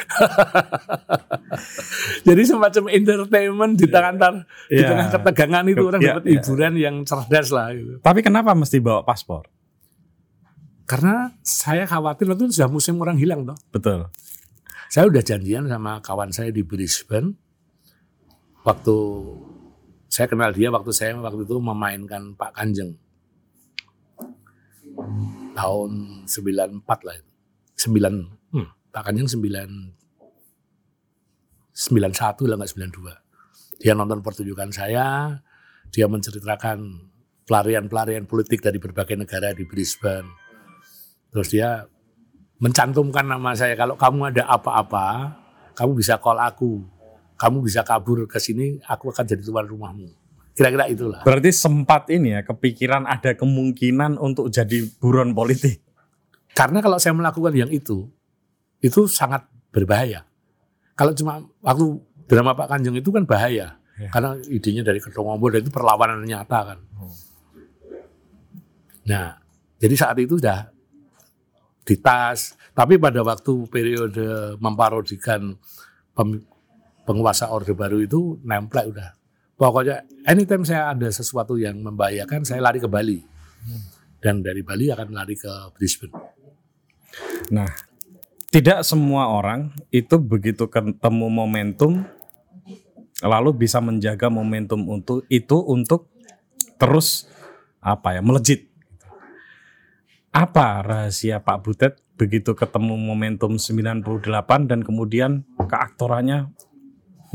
(laughs) Jadi semacam entertainment di tangan tar- di Iya. tengah ketegangan itu orang Iya, dapat iya. hiburan yang cerdas lah. Gitu. Tapi kenapa mesti bawa paspor? Karena saya khawatir itu sudah musim orang hilang toh. Betul. Saya udah janjian sama kawan saya di Brisbane. Waktu saya kenal dia waktu saya waktu itu memainkan Pak Kanjeng. Tahun 94 lah itu. 9 hmm, Pak Kanjeng 9 91 lah nggak 92. Dia nonton pertunjukan saya, dia menceritakan pelarian-pelarian politik dari berbagai negara di Brisbane. Terus dia mencantumkan nama saya kalau kamu ada apa-apa kamu bisa call aku kamu bisa kabur ke sini aku akan jadi tuan rumahmu kira-kira itulah Berarti sempat ini ya kepikiran ada kemungkinan untuk jadi buron politik. karena kalau saya melakukan yang itu itu sangat berbahaya kalau cuma waktu drama Pak Kanjeng itu kan bahaya Ya. karena idenya dari Kedong Ombol dan itu perlawanan nyata kan nah jadi saat itu sudah di tas. Tapi pada waktu periode memparodikan pem- penguasa Orde Baru itu nemplek udah. Pokoknya anytime saya ada sesuatu yang membahayakan, saya lari ke Bali. Dan dari Bali akan lari ke Brisbane. Nah, tidak semua orang itu begitu ketemu momentum lalu bisa menjaga momentum untuk itu untuk terus apa ya melejit. Apa rahasia Pak Butet begitu ketemu momentum 98 dan kemudian keaktorannya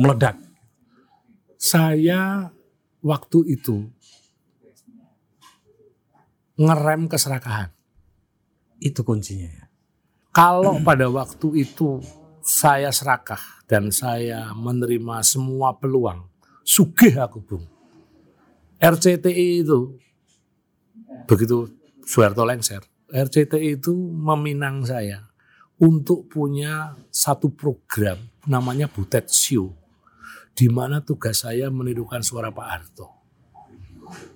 meledak? Saya waktu itu ngerem keserakahan. Itu kuncinya ya. Kalau pada waktu itu saya serakah dan saya menerima semua peluang, sugih aku bung. RCTI itu begitu Soeharto lengser, RCTI itu meminang saya untuk punya satu program namanya Butet Show, di mana tugas saya menirukan suara Pak Harto.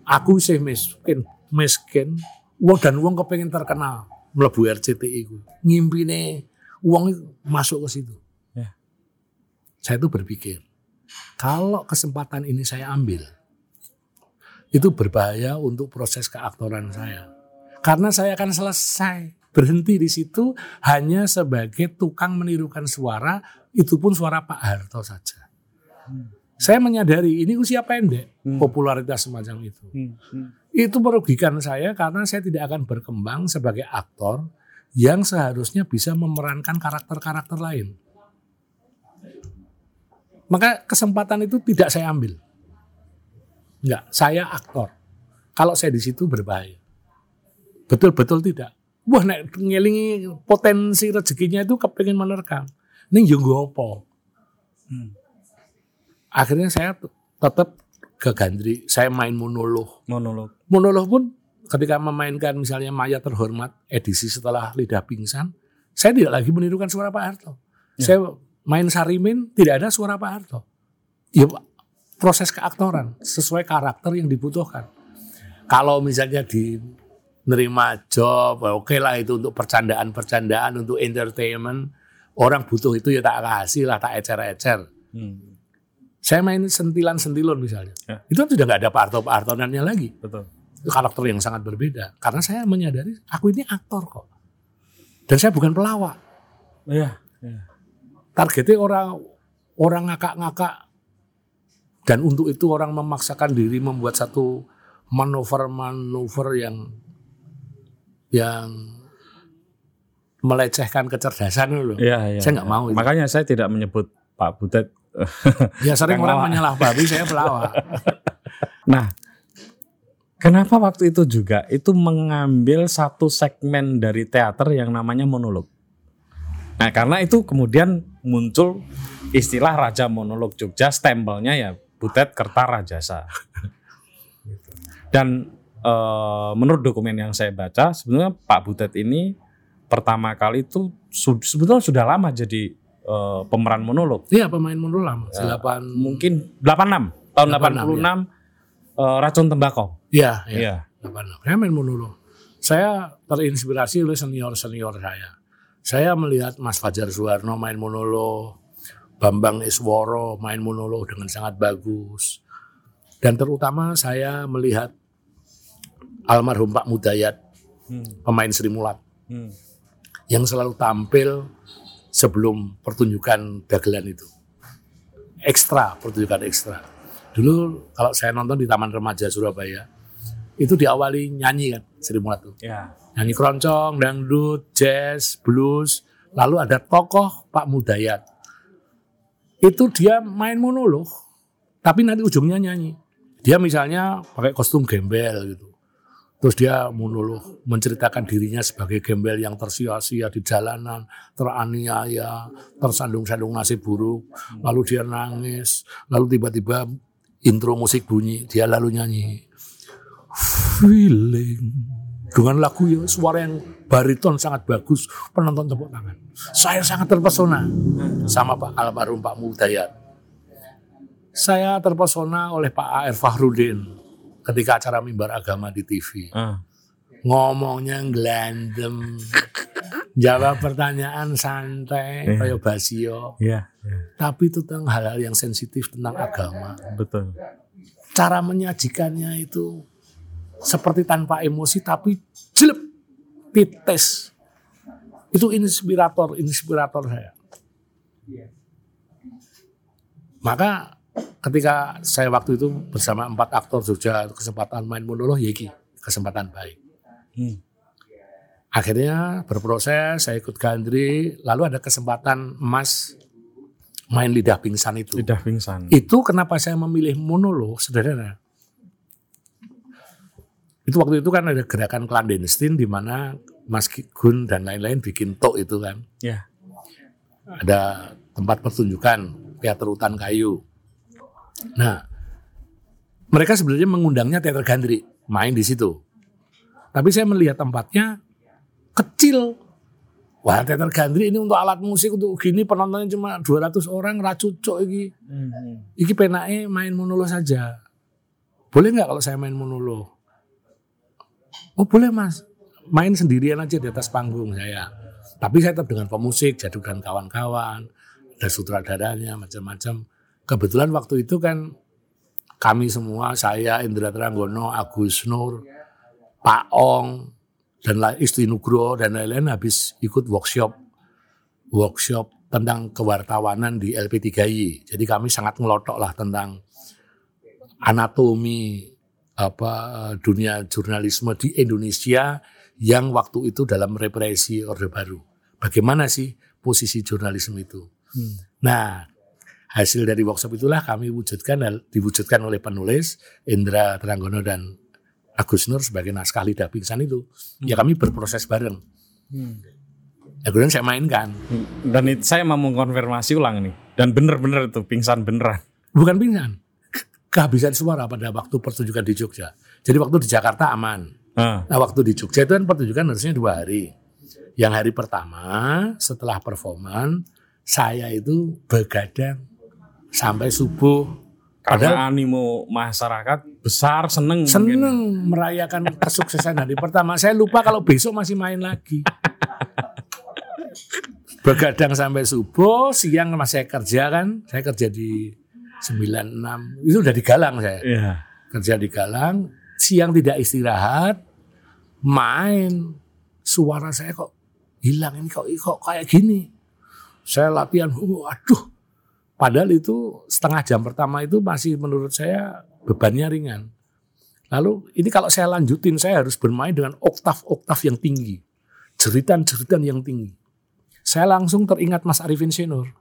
Aku sih miskin, miskin, uang dan uang kepengen terkenal melebu RCTI ku. Ngimpine uang itu masuk ke situ. Ya. Saya itu berpikir, kalau kesempatan ini saya ambil, itu berbahaya untuk proses keaktoran saya. Karena saya akan selesai berhenti di situ hanya sebagai tukang menirukan suara, itu pun suara Pak Harto saja. Saya menyadari ini usia pendek, popularitas semacam itu itu merugikan saya karena saya tidak akan berkembang sebagai aktor yang seharusnya bisa memerankan karakter-karakter lain. Maka kesempatan itu tidak saya ambil. Enggak, saya aktor. Kalau saya di situ berbahaya. Betul-betul tidak. Wah, nek ngelingi potensi rezekinya itu kepingin menerkam. Ini jenggo apa? Akhirnya saya tetap ke Gandri. Saya main monolog Monolog. monolog pun ketika memainkan misalnya Maya terhormat edisi setelah lidah pingsan, saya tidak lagi menirukan suara Pak Harto. Saya main Sarimin tidak ada suara Pak Harto. Ya proses keaktoran sesuai karakter yang dibutuhkan. Kalau misalnya di nerima job, oke lah itu untuk percandaan-percandaan, untuk entertainment. Orang butuh itu ya tak kasih lah, tak ecer-ecer. Hmm. Saya main sentilan-sentilun misalnya. Ya. Itu kan sudah nggak ada Hartonannya lagi. Betul. Itu karakter yang sangat berbeda. Karena saya menyadari aku ini aktor kok. Dan saya bukan pelawak. Iya. iya. Targetnya orang orang ngakak-ngakak. Dan untuk itu orang memaksakan diri membuat satu manuver-manuver yang yang melecehkan kecerdasan loh. Iya, iya. Saya nggak mau itu. Makanya saya tidak menyebut Pak Butet. (laughs) Ya sering orang menyalah babi, saya pelawak. (laughs) Nah, kenapa waktu itu juga itu mengambil satu segmen dari teater yang namanya monolog. Nah, karena itu kemudian muncul istilah Raja Monolog Jogja, stempelnya ya Butet Kertarajasa. Gitu. Dan eh, menurut dokumen yang saya baca, sebenarnya Pak Butet ini pertama kali itu sebetulnya sudah lama jadi eh, pemeran monolog. Iya pemain lama. Ya. Mungkin 86 tahun 86, 86 eh, racun tembakau. Iya. Iya. Iya. Delapan. Saya main monolog. Saya terinspirasi oleh senior senior saya. Saya melihat Mas Fajar Suwarno main monolog, Bambang Isworo main monolog dengan sangat bagus. Dan terutama saya melihat almarhum Pak Mudayat, Hmm. pemain Sri Mulat. Hmm. yang selalu tampil sebelum pertunjukan dagelan itu. Ekstra, pertunjukan ekstra. Dulu kalau saya nonton di Taman Remaja Surabaya, itu diawali nyanyi kan, Sri Mulat tuh. Ya. Nyanyi keroncong, dangdut, jazz, blues, lalu ada tokoh Pak Mudayat. Itu dia main monolog, tapi nanti ujungnya nyanyi. Dia misalnya pakai kostum gembel gitu. Terus dia monolog menceritakan dirinya sebagai gembel yang tersia-sia di jalanan, teraniaya, tersandung-sandung nasib buruk. Lalu dia nangis, lalu tiba-tiba intro musik bunyi, dia lalu nyanyi. Feeling. Dengan lagu yang suara yang bariton sangat bagus, penonton tepuk tangan. Saya sangat terpesona sama Pak almarhum Pak Mudayat. Saya terpesona oleh Pak A.R. Fahrudin ketika acara mimbar agama di TV. Ah. Ngomongnya gelandem, jawab pertanyaan santai, Iya. kayak basio. Iya. iya, Tapi itu tentang hal-hal yang sensitif tentang agama. Betul. Cara menyajikannya itu seperti tanpa emosi tapi jelek, tites. Itu inspirator, inspirator saya. Maka ketika saya waktu itu bersama empat aktor Jogja kesempatan main monolog ya kesempatan baik. Hmm. Akhirnya berproses, saya ikut Gandri, lalu ada kesempatan emas main lidah pingsan itu. Lidah pingsan. Itu kenapa saya memilih monolog sederhana. Itu waktu itu kan ada gerakan clandestine di mana Mas Gun dan lain-lain bikin tok itu kan. Ya. Ada tempat pertunjukan teater hutan kayu. Nah, mereka sebenarnya mengundangnya teater Gandri, main di situ. Tapi saya melihat tempatnya kecil. Wah, teater Gandri ini untuk alat musik untuk gini penontonnya cuma 200 orang, racucuk iki. Hmm. Iki penake main monolog saja. Boleh nggak kalau saya main monolog? Oh boleh mas, main sendirian aja di atas panggung saya. Tapi saya tetap dengan pemusik, jaduk dan kawan-kawan, ada sutradaranya macam-macam. Kebetulan waktu itu kan kami semua, saya Indra Tranggono, Agus Nur, Pak Ong, dan Isti Nugroho dan lain-lain habis ikut workshop workshop tentang kewartawanan di LP3I. Jadi kami sangat ngelotok lah tentang anatomi apa dunia jurnalisme di Indonesia yang waktu itu dalam represi Orde Baru. Bagaimana sih posisi jurnalisme itu? Hmm. Nah, hasil dari workshop itulah kami wujudkan diwujudkan oleh penulis Indra Tranggono dan Agus Nur sebagai naskah lidah pingsan itu. Ya kami berproses bareng. Hmm. Ya, kemudian saya mainkan. Dan itu saya mau mengkonfirmasi ulang nih. Dan bener-bener itu pingsan beneran. Bukan pingsan. Kehabisan suara pada waktu pertunjukan di Jogja. Jadi waktu di Jakarta aman. Ah. Nah waktu di Jogja itu kan pertunjukan harusnya dua hari. Yang hari pertama setelah performan, saya itu begadang sampai subuh. Karena animo masyarakat besar seneng. mungkin. seneng merayakan kesuksesan hari pertama. Saya lupa kalau besok masih main lagi. Begadang sampai subuh, siang masih saya kerja kan. Saya kerja di 96. Itu udah di Galang saya. Iya. Kerja di Galang, siang tidak istirahat, main. Suara saya kok hilang ini kok kok kayak gini. Saya latihan, uh, aduh. Padahal itu setengah jam pertama itu masih menurut saya bebannya ringan. Lalu ini kalau saya lanjutin saya harus bermain dengan oktav-oktav yang tinggi. Jeritan-jeritan yang tinggi. Saya langsung teringat Mas Arifin Sinur.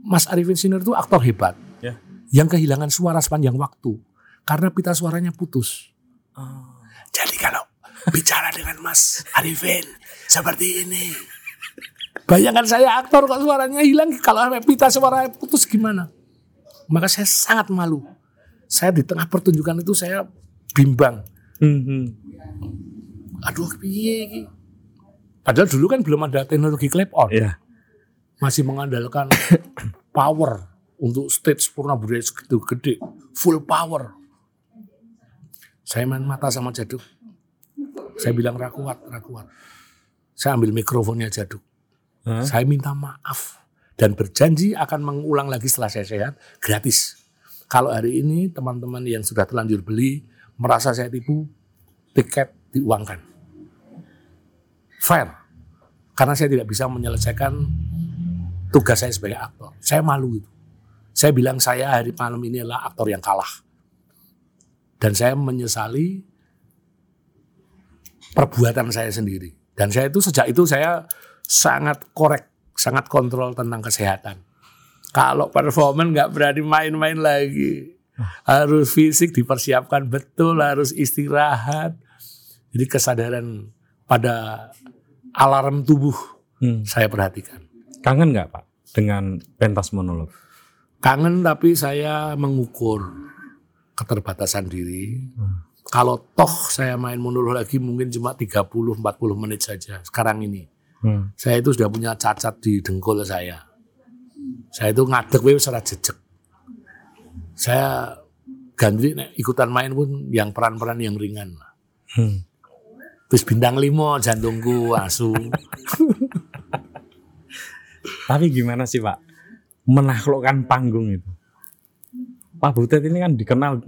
Mas Arifin Sinur itu aktor hebat. Ya. Yang kehilangan suara sepanjang waktu. Karena pita suaranya putus. Jadi kalau bicara dengan Mas Arifin seperti ini. Bayangkan saya aktor kok suaranya hilang. Kalau sampai pita suara putus gimana? Maka saya sangat malu. Saya di tengah pertunjukan itu saya bimbang. Mhm. Aduh piye iki? Padahal dulu kan belum ada teknologi clap on. Iya. Masih mengandalkan (coughs) power untuk stage purna budaya segitu gede. Full power. Saya main mata sama Jaduk. Saya bilang rakuat, rakuat. Saya ambil mikrofonnya Jaduk. Saya minta maaf dan berjanji akan mengulang lagi setelah saya sehat gratis. Kalau hari ini teman-teman yang sudah terlanjur beli merasa saya tipu, tiket diuangkan. Fair. Karena saya tidak bisa menyelesaikan tugas saya sebagai aktor. Saya malu itu. Saya bilang saya hari malam ini adalah aktor yang kalah. Dan saya menyesali perbuatan saya sendiri. Dan saya itu sejak itu saya sangat korek, sangat kontrol tentang kesehatan. Kalau performan nggak berani main-main lagi. Harus fisik dipersiapkan betul, harus istirahat. Jadi kesadaran pada alarm tubuh Hmm. saya perhatikan. Kangen nggak Pak dengan pentas monolog? Kangen tapi saya mengukur keterbatasan diri. Kalau toh saya main monolog lagi mungkin cuma 30-40 menit saja sekarang ini. Hmm. Saya itu sudah punya cacat di dengkul saya. Saya itu ngadeg wae wis ora jejeg. Saya ganti nek ikutan main pun yang peran-peran yang ringan. Hmm. Terus bintang limo jantungku asu. Tapi gimana sih Pak menaklukkan panggung itu? Pak Butet ini kan dikenal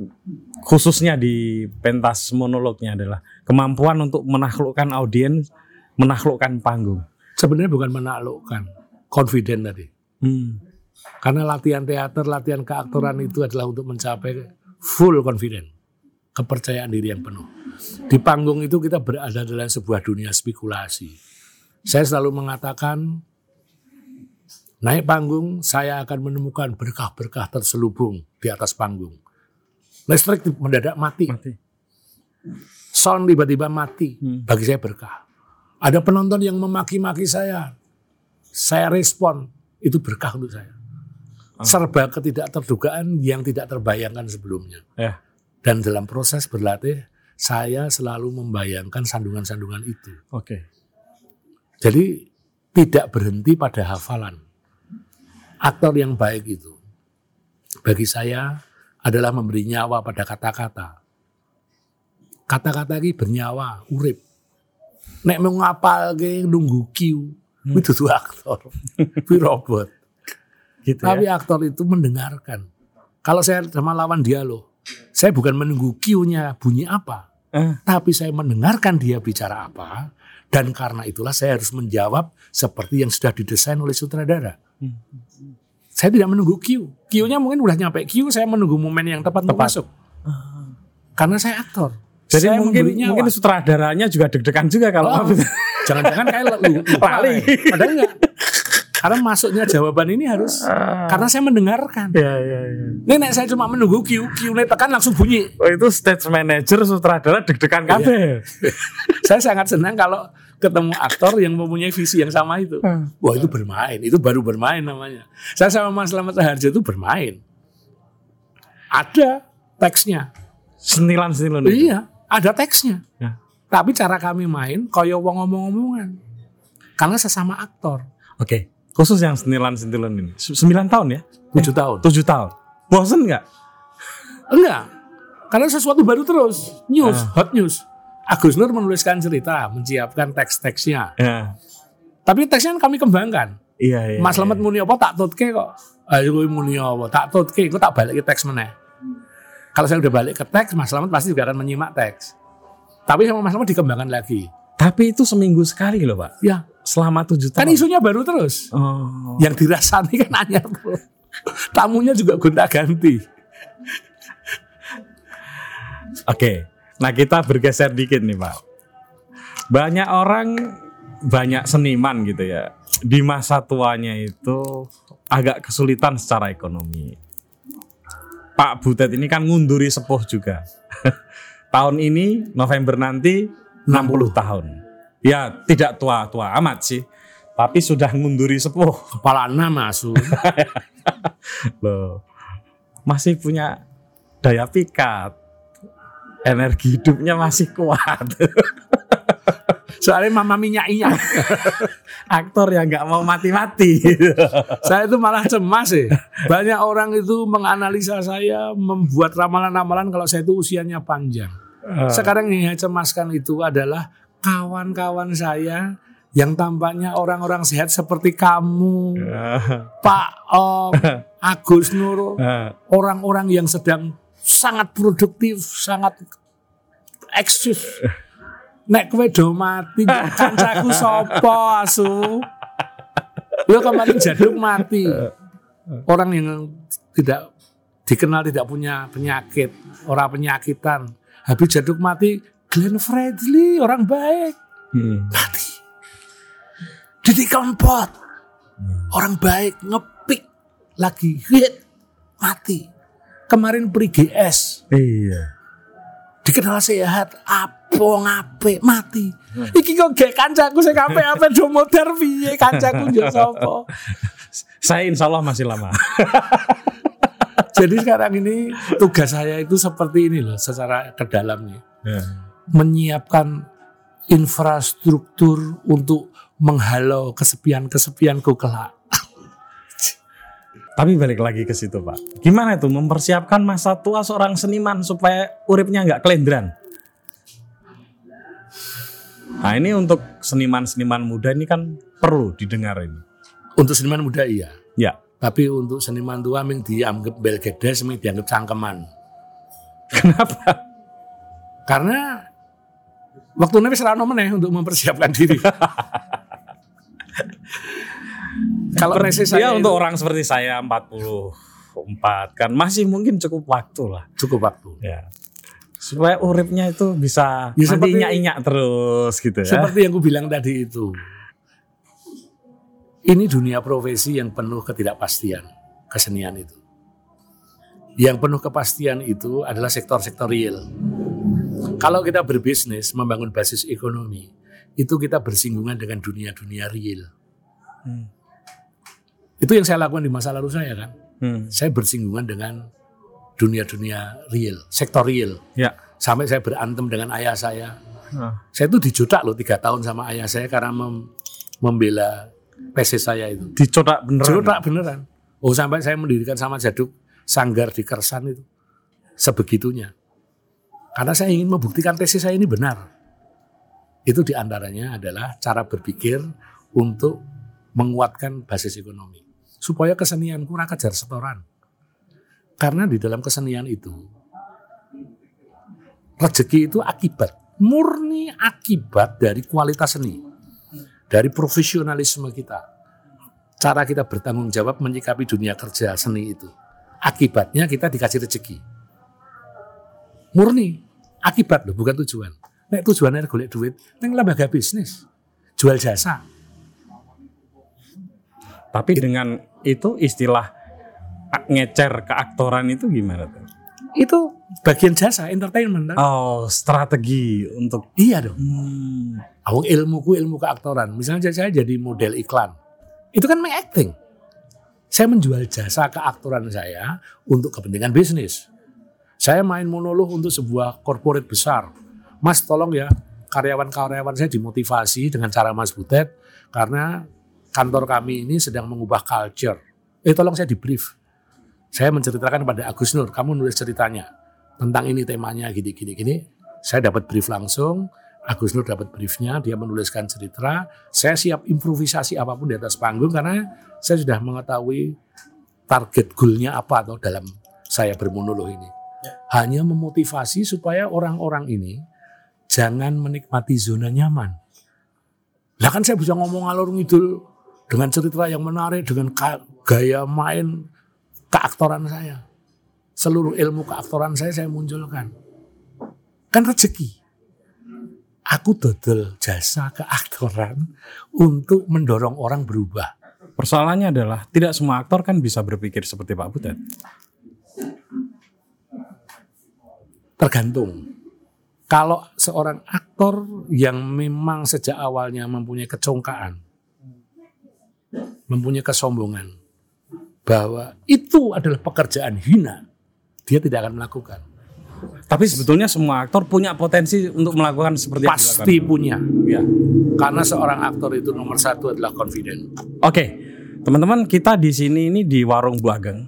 khususnya di pentas monolognya adalah kemampuan untuk menaklukkan audiens, menaklukkan panggung. Sebenarnya bukan menaklukkan, confident tadi. Hmm. Karena latihan teater, latihan keaktoran itu adalah untuk mencapai full confident. Kepercayaan diri yang penuh. Di panggung itu kita berada dalam sebuah dunia spekulasi. Saya selalu mengatakan, naik panggung saya akan menemukan berkah-berkah terselubung di atas panggung. Listrik mendadak mati, Mati. sound tiba-tiba mati. Hmm. Bagi saya berkah. Ada penonton yang memaki-maki saya. Saya respon, itu berkah untuk saya. Serba ketidakterdugaan yang tidak terbayangkan sebelumnya. Ya. Dan dalam proses berlatih, saya selalu membayangkan sandungan-sandungan itu. Oke. Jadi tidak berhenti pada hafalan. Aktor yang baik itu, bagi saya adalah memberi nyawa pada kata-kata. Kata-kata ini bernyawa, urip. Nek mau ngapal nunggu kiu, itu tuh aktor, (laughs) itu robot. Gitu Tapi ya. aktor itu mendengarkan. Kalau saya sama lawan dialog, saya bukan menunggu kiunya bunyi apa, Eh, tapi saya mendengarkan dia bicara apa, dan karena itulah saya harus menjawab seperti yang sudah didesain oleh sutradara. Hmm. Saya tidak menunggu Q. Q-nya mungkin udah nyampe Q, saya menunggu momen yang tepat, untuk Tepat. masuk. Karena saya aktor. Jadi saya mungkin mungkin sutradaranya juga deg-degan juga kalau Oh. (laughs) Jangan-jangan kayak. Lali. (laughs) Padahal enggak. Karena masuknya jawaban ini harus karena saya mendengarkan. Ya, ya, ya. Ini nek saya cuma menunggu Q, Q nya tekan langsung bunyi. Oh, itu stage manager sutradara deg-degan Iya. kabeh. (laughs) saya sangat senang kalau ketemu aktor yang mempunyai visi yang sama itu. Hmm. Wah itu bermain, itu baru bermain namanya. Saya sama Mas Slamet Harjo itu bermain. Ada teksnya. Senilan-senilan itu. Iya, ada teksnya. Ya. Tapi cara kami main koyo wong ngomong-ngomongan. Karena sesama aktor. Oke. Khusus yang sentilan-sentilan ini. Se- Sembilan tahun ya? Tujuh tahun. Tujuh tahun. Bosen nggak? Enggak. Karena sesuatu baru terus. News, hot news. Agus Nur menuliskan cerita, menyiapkan teks-teksnya. Ya. Tapi teksnya kan kami kembangkan. Iya, iya. Mas Lemet muni apa tak tutke kok. Ayo kowe muni apa tak tutke, aku tak balik ke teks meneh. Kalau saya udah balik ke teks, Mas Lemet pasti juga akan menyimak teks. Tapi sama Mas Lemet dikembangkan lagi. Tapi itu seminggu sekali loh Pak. Ya, Selama tujuh kan tahun. isunya baru terus. Oh. Yang dirasani kan anyar terus. Tamunya juga gonta-ganti. Oke, nah kita bergeser dikit nih Pak. Banyak orang, banyak seniman gitu ya. Di masa tuanya itu agak kesulitan secara ekonomi. Pak Butet ini kan ngunduri sepuh juga. (laughs) Tahun ini November nanti 60 tahun. Ya tidak tua-tua amat sih. Tapi sudah ngunduri sepuh. Kepala enam masuk. (laughs) Loh. Masih punya daya pikat. Energi hidupnya masih kuat. (laughs) Soalnya mama minyak-minyak. (laughs) aktor yang nggak mau mati-mati. saya itu malah cemas sih. Banyak orang itu menganalisa saya, membuat ramalan-ramalan kalau saya itu usianya panjang. Sekarang yang saya cemaskan itu adalah kawan-kawan saya yang tampaknya orang-orang sehat seperti kamu, Pak Om, (laughs) Agus Nur, orang-orang yang sedang sangat produktif, sangat eksis. Nek kowe do mati, kancaku sapa asu? Lo kemarin jaduk mati. Orang yang tidak dikenal tidak punya penyakit, orang penyakitan. Habis jaduk mati, Glenn Fredly, orang baik, Hmm. mati. Didi Kempot, orang baik, ngepik lagi, hit, mati. Kemarin Pri GS, Iya. dikenal sehat, apa ngape mati. Iki kok gak kancaku sing ape-ape do modar piye kancaku yo sapa. Saya insya Allah masih lama. (laughs) Jadi sekarang ini tugas saya itu seperti ini loh secara ke dalam nih. Ya. Menyiapkan infrastruktur untuk menghalau kesepian-kesepianku kelak. Tapi balik lagi ke situ Pak. Gimana itu mempersiapkan masa tua seorang seniman supaya uripnya nggak kelendran? Nah ini untuk seniman-seniman muda ini kan perlu didengar ini. Untuk seniman muda iya. Ya. Tapi untuk seniman tua ming dianggap belgedes, ming dianggap cangkeman. Kenapa? Karena waktu ra ono meneh untuk mempersiapkan diri. (laughs) Kalau reses Ya saya untuk itu orang seperti saya 44 kan masih mungkin cukup waktu lah. cukup waktu. Ya. Supaya uripnya itu bisa Ya, seperti- inyak-inyak terus gitu ya. Seperti yang ku bilang tadi itu. Ini dunia profesi yang penuh ketidakpastian, kesenian itu. Yang penuh kepastian itu adalah sektor-sektor real. Kalau kita berbisnis, membangun basis ekonomi, itu kita bersinggungan dengan dunia-dunia real. Hmm. Itu yang saya lakukan di masa lalu saya kan. Hmm. Saya bersinggungan dengan dunia-dunia real, sektor real. Ya. Sampai saya berantem dengan ayah saya, Ah. saya itu dijodak loh tiga tahun sama ayah saya karena mem- membela tesis saya itu. Dicodak beneran. Jodak beneran. Oh sampai saya mendirikan sama Jaduk sanggar di Kersan itu. Sebegitunya. Karena saya ingin membuktikan tesis saya ini benar. Itu di antaranya adalah cara berpikir untuk menguatkan basis ekonomi. Supaya kesenianku ora kejar setoran. Karena di dalam kesenian itu rezeki itu akibat, murni akibat dari kualitas seni, dari profesionalisme kita, cara kita bertanggung jawab menyikapi dunia kerja seni itu. Akibatnya kita dikasih rezeki, murni akibat loh, bukan tujuan. Nek tujuannya golek duit, neng lembaga bisnis, jual jasa. Tapi dengan itu istilah ngecer keaktoran itu gimana tuh? Itu bagian jasa, entertainment. kan? Oh, strategi untuk Iya dong. hmm, Awang ilmuku ilmu keaktoran. Misalnya saya jadi model iklan. Itu kan acting. Saya menjual jasa keaktoran saya untuk kepentingan bisnis. Saya main monolog untuk sebuah corporate besar. Mas tolong ya karyawan-karyawan saya dimotivasi dengan cara Mas Butet karena kantor kami ini sedang mengubah culture. Eh tolong saya di brief. Saya menceritakan pada Agus Nur, kamu nulis ceritanya tentang ini temanya gini gini gini. Saya dapat brief langsung, Agus Nur dapat briefnya, dia menuliskan cerita. Saya siap improvisasi apa pun di atas panggung karena saya sudah mengetahui target goalnya apa atau dalam saya bermonolog ini. Hanya memotivasi supaya orang-orang ini jangan menikmati zona nyaman. Lah kan saya bisa ngomong alur ngidul dengan cerita yang menarik, dengan gaya main keaktoran saya. Seluruh ilmu keaktoran saya saya munculkan. Kan rezeki. Aku dodol jasa keaktoran untuk mendorong orang berubah. Persoalannya adalah tidak semua aktor kan bisa berpikir seperti Pak Butet. Tergantung. Kalau seorang aktor yang memang sejak awalnya mempunyai kecongkaan, mempunyai kesombongan, bahwa itu adalah pekerjaan hina, dia tidak akan melakukan. Tapi sebetulnya semua aktor punya potensi untuk melakukan seperti Pasti punya, ya. Karena seorang aktor itu nomor satu adalah confident. Oke, teman-teman kita di sini ini di Warung Bu Ageng,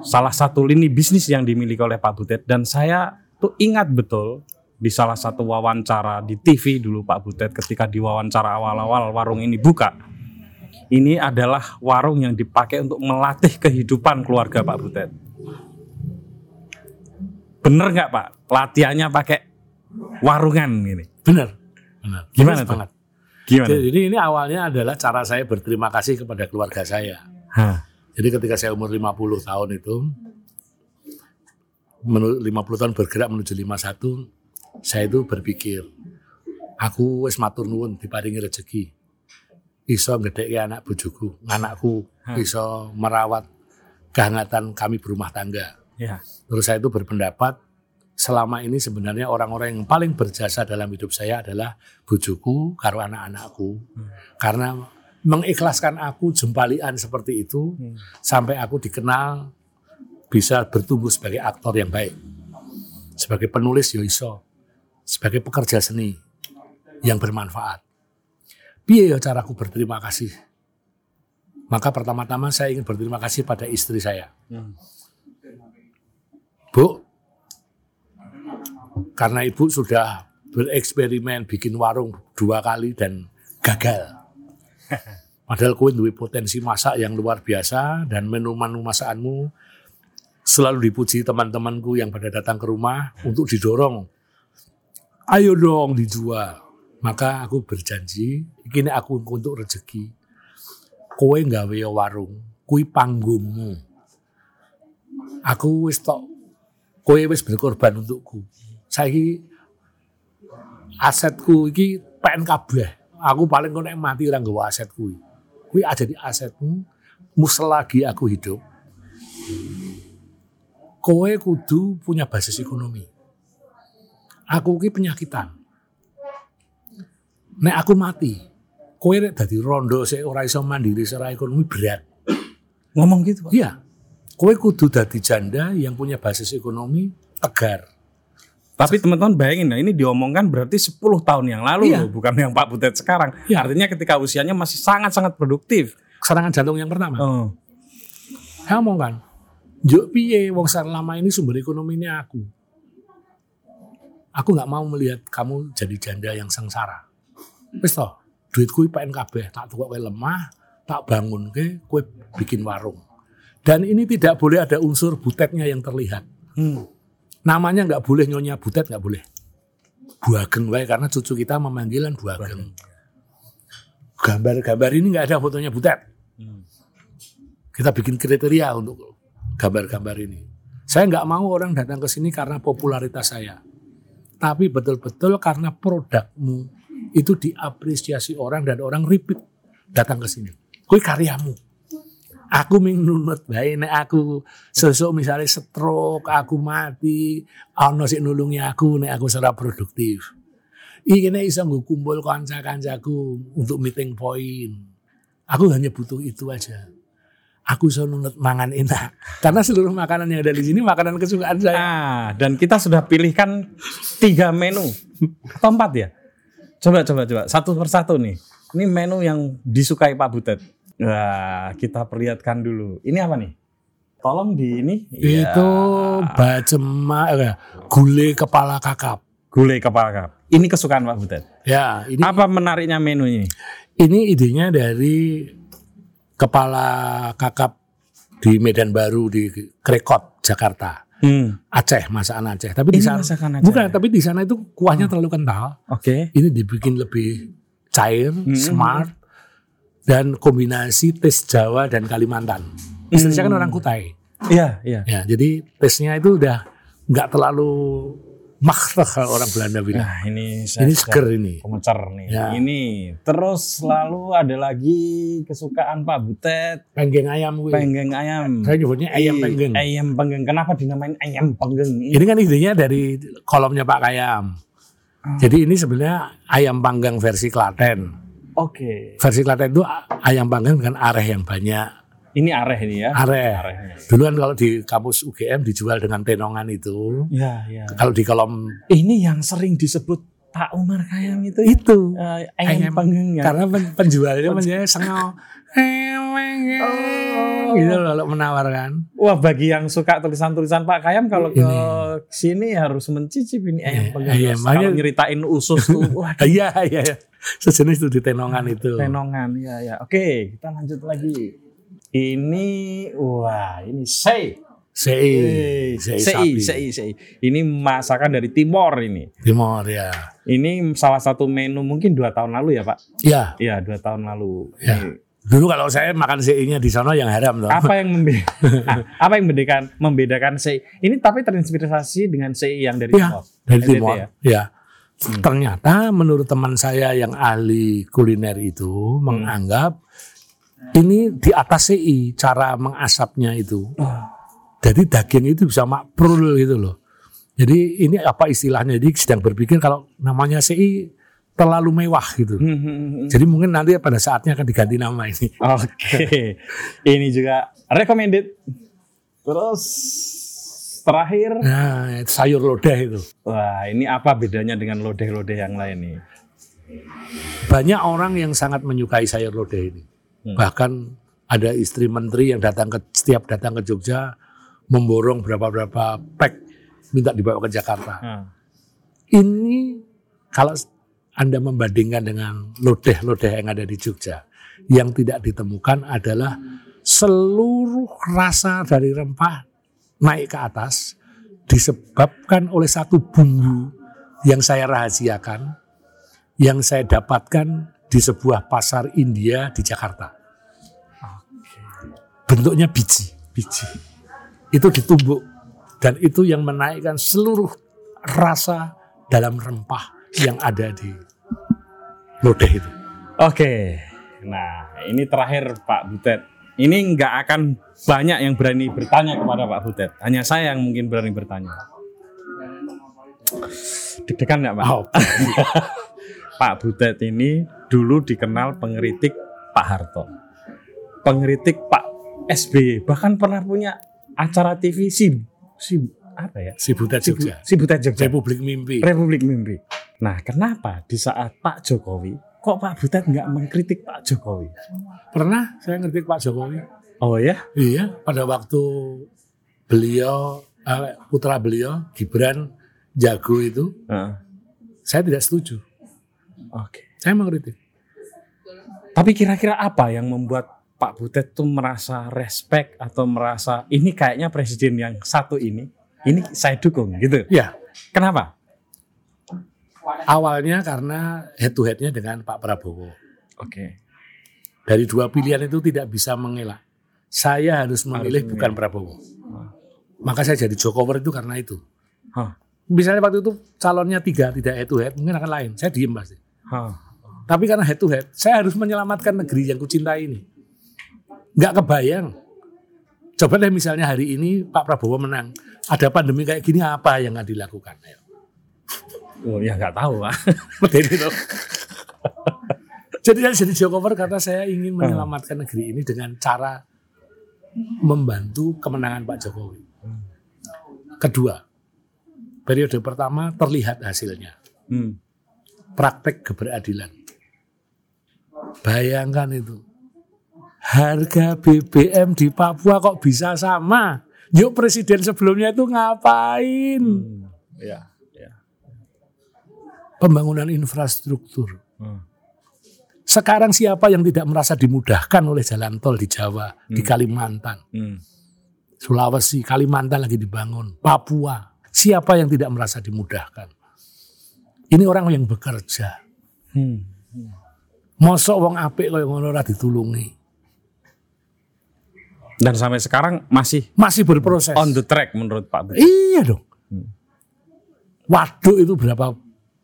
salah satu lini bisnis yang dimiliki oleh Pak Butet dan saya tuh ingat betul di salah satu wawancara di TV dulu Pak Butet ketika di wawancara awal-awal warung ini buka. Ini adalah warung yang dipakai untuk melatih kehidupan keluarga Pak Butet. Bener nggak Pak? Latihannya pakai warungan ini. Bener. Bener. Gimana tuh? Banget. Gimana? Jadi ini awalnya adalah cara saya berterima kasih kepada keluarga saya. Hah. Jadi ketika saya umur 50 tahun itu, menu- 50 tahun bergerak menuju 51, saya itu berpikir, aku wis matur nuwun diparingi rezeki. Iso ngedeki anak bojoku, anakku iso merawat kehangatan kami berumah tangga. Ya. Terus saya itu berpendapat selama ini sebenarnya orang-orang yang paling berjasa dalam hidup saya adalah bojoku karo anak-anakku. Karena mengikhlaskan aku jempalian seperti itu sampai aku dikenal bisa bertumbuh sebagai aktor yang baik. Sebagai penulis yo iso. Sebagai pekerja seni yang bermanfaat. Piye ya caraku berterima kasih? Maka pertama-tama saya ingin berterima kasih pada istri saya. Bu, karena ibu sudah bereksperimen bikin warung dua kali dan gagal. Padahal kue duwe potensi masak yang luar biasa dan menu-menu masakanmu selalu dipuji teman-temanku yang pada datang ke rumah untuk didorong. Ayo dong dijual. Maka aku berjanji, ini aku untuk rezeki. Kowe nggawe warung, kui panggungmu. Aku wis tok kowe wis berkorban untukku. Saiki asetku iki pengen kabeh. Aku paling nek mati ora nggawa aset kuwi. Kuwi aja di asetmu, selagi aku hidup. Kowe kudu punya basis ekonomi. Aku ki penyakitan. Nek aku mati, kowe nek dadi rondo sik ora iso mandiri secara ekonomi berat. Ngomong gitu Pak. Iya. Kowe kudu dadi janda yang punya basis ekonomi tegar. Tapi teman-teman bayangin ya, ini diomongkan berarti 10 tahun yang lalu Iya. loh, bukan yang Pak Butet sekarang. Iya. Artinya ketika usianya masih sangat-sangat produktif. Serangan jantung yang pertama. Oh. Saya ngomong kan, Juk piye wong selama ini sumber ekonominya aku. Aku nggak mau melihat kamu jadi janda yang sengsara. Wis toh, duitku pengen kabeh, tak tukok kowe lemah, tak bangun ke, kowe bikin warung. Dan ini tidak boleh ada unsur butetnya yang terlihat. Hmm. Namanya nggak boleh nyonya butet nggak boleh. Buageng wae karena cucu kita memanggilan buageng. Gambar-gambar ini nggak ada fotonya butet. Kita bikin kriteria untuk gambar-gambar ini. Saya nggak mau orang datang ke sini karena popularitas saya. Tapi betul-betul karena produkmu itu diapresiasi orang dan orang repeat datang ke sini. Kue karyamu. Aku ming nunut bae nek aku sesuk misalnya stroke, aku mati, ana sik nulungi aku nek aku secara produktif. Iki nek iso nggo kumpul kanca-kancaku untuk meeting point. Aku hanya butuh itu aja. Aku iso nunut mangan enak. (laughs) Karena seluruh makanan yang ada di sini makanan kesukaan saya. Nah, dan kita sudah pilihkan tiga menu atau empat ya. Coba coba coba satu persatu nih. Ini menu yang disukai Pak Butet. Wah, kita perlihatkan dulu. Ini apa nih? Tolong di ini. Itu bacema eh, gulai kepala kakap. gulai kepala kakap. Ini kesukaan Pak Butet. Ya, ini Apa menariknya menu ini? ini idenya dari kepala kakap di Medan Baru di Krekot Jakarta. Hmm. Aceh, masakan Aceh. Tapi di sana Aceh. bukan, tapi di sana itu kuahnya terlalu kental. Oke. Ini dibikin lebih cair, Hmm. smart dan kombinasi tes Jawa dan Kalimantan. Istri saya kan Hmm. orang Kutai. Iya, iya. Ya, jadi tesnya itu udah nggak terlalu makhluk kalau orang Belanda bilang. Nah, ini saya ini seger ini. Pemecer nih. Ya. Ini terus lalu ada lagi kesukaan Pak Butet, Penggeng ayam gue. penggeng ayam. Saya nyebutnya ayam Ih, penggeng. Ayam penggeng. Kenapa dinamain ayam penggeng? Ini kan idenya dari kolomnya Pak Kayam. Ah. Jadi ini sebenarnya ayam panggang versi Klaten. Oke. Versi Klaten itu ayam panggang dengan areh yang banyak. Ini areh ini ya. Areh. Arehnya. Dulu kan kalau di kampus UGM dijual dengan tenongan itu. Ya, ya. Kalau di kolom Ini yang sering disebut Pak Umar Kayam itu. ya? itu. Eh, ayam, Ayam. panggang ya. Karena pen- penjualnya menjadi sengau. Oh. Gitu loh kalau menawarkan. Wah, bagi yang suka tulisan-tulisan Pak Kayam kalau ke Ini. sini harus mencicip ini ayam Iya, panggang. ayam. Kalau nyeritain usus tuh, wah Iya, iya, iya. Sejenis itu di tenongan itu. Penongan, ya ya. Oke, kita lanjut lagi. Ini, wah, ini sei. CI sei, sapi. sei, sei. Ini masakan dari Timor ini. Timor ya. Ini salah satu menu mungkin dua tahun lalu ya Pak? Ya, Iya, dua tahun lalu. Ya. Ini dulu kalau saya makan CI-nya di sana yang haram loh. Apa yang membedakan? (laughs) (laughs) apa yang membedakan membedakan sei? Ini tapi terinspirasi dengan sei yang dari Iya, Timor. dari Timor. ya? Ya. Ternyata menurut teman saya yang ahli kuliner itu menganggap ini di atas CI cara mengasapnya itu. Jadi daging itu bisa makprul gitu loh. Jadi ini apa istilahnya? Jadi sedang berpikir kalau namanya CI terlalu mewah gitu. Hmm, hmm, hmm, hmm. Jadi mungkin nanti pada saatnya akan diganti nama ini. (laughs) Oke, ini juga recommended. Terus terakhir, Nah, sayur lodeh itu. wah ini apa bedanya dengan lodeh-lodeh yang lain nih? Banyak orang yang sangat menyukai sayur lodeh ini. Hmm. Bahkan ada istri menteri yang datang ke setiap datang ke Jogja memborong berapa-berapa pack minta dibawa ke Jakarta. Nah, Ini kalau Anda membandingkan dengan lodeh-lodeh yang ada di Jogja, yang tidak ditemukan adalah seluruh rasa dari rempah naik ke atas disebabkan oleh satu bumbu yang saya rahasiakan, yang saya dapatkan di sebuah pasar India di Jakarta. Bentuknya biji, biji. Itu ditumbuk dan itu yang menaikkan seluruh rasa dalam rempah yang ada di lodeh itu. Oke, nah ini terakhir Pak Butet. Ini nggak akan banyak yang berani bertanya kepada Pak Butet. Hanya saya yang mungkin berani bertanya. Deg-degan nggak Pak? Oh, (laughs) Pak Butet ini dulu dikenal pengeritik Pak Harto, pengeritik Pak SBY, bahkan pernah punya acara TV si si apa ya? si Butet Si, Jogja. si Butet Jogja, Republik Mimpi. Republik Mimpi. Nah, kenapa di saat Pak Jokowi kok Pak Butet nggak mengkritik Pak Jokowi? Pernah saya ngerti Pak Jokowi. Oh ya? Iya, pada waktu beliau eh, putra beliau Gibran jago itu, Heeh. saya tidak setuju. Oke. Saya mengkritik. Tapi kira-kira apa yang membuat Pak Butet tuh merasa respect atau merasa ini kayaknya presiden yang satu ini, ini saya dukung gitu. Ya, Kenapa? awalnya karena head to headnya dengan Pak Prabowo. Oke. Dari dua pilihan itu tidak bisa mengelak. Saya harus memilih memilih. bukan Prabowo. Maka saya jadi Jokowi itu karena itu. Hah. Misalnya waktu itu calonnya tiga tidak head to head mungkin akan lain. Saya diem pasti. Tapi karena head to head, saya harus menyelamatkan negeri yang kucintai ini. Nggak kebayang. Coba deh misalnya hari ini Pak Prabowo menang. Ada pandemi kayak gini apa yang nggak dilakukan? Ayo. Oh ya nggak tahu Pak. (laughs) Toh. Jadi saya jadi Jokowi karena saya ingin menyelamatkan negeri ini dengan cara membantu kemenangan Pak Jokowi. Kedua, periode pertama terlihat hasilnya. Hmm. Praktek keberadilan. Bayangkan itu. Harga BBM di Papua kok bisa sama? Yuk presiden sebelumnya itu ngapain? Ya, ya. Pembangunan infrastruktur. Hmm. Sekarang siapa yang tidak merasa dimudahkan oleh jalan tol di Jawa, di Kalimantan, Hmm. Sulawesi, Kalimantan lagi dibangun, Papua. Siapa yang tidak merasa dimudahkan? Ini orang yang bekerja. Hmm. Mosok wong apik kaya ngono ora ditulungi. Dan sampai sekarang masih Masih berproses. on the track menurut Pak Budi. Iya dong. Waduk itu berapa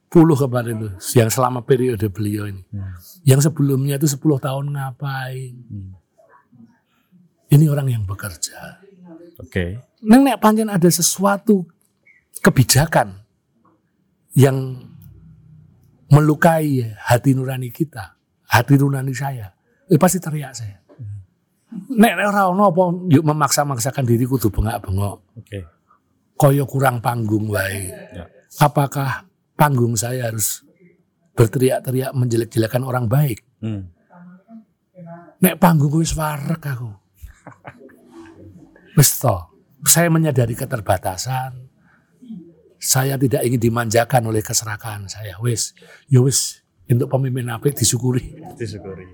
puluh kemarin itu yang selama periode beliau ini. Yang sebelumnya itu 10 tahun ngapain? Ini orang yang bekerja. Oke. Neng nek pancen ada sesuatu kebijakan yang melukai hati nurani kita, hati nurani saya, eh, pasti teriak saya. Nek nek ora ono apa yuk memaksa-maksakan diri kudu bengak-bengok. Oke. Kaya kurang panggung wae. Ya. Apakah panggung saya harus berteriak-teriak menjelek-jelekan orang baik? Hmm. Nek panggung wis warek aku. Wis. Saya menyadari keterbatasan. Saya tidak ingin dimanjakan oleh keserakahan saya. Wis, ya wis untuk pemimpin apik disyukuri. Disyukuri.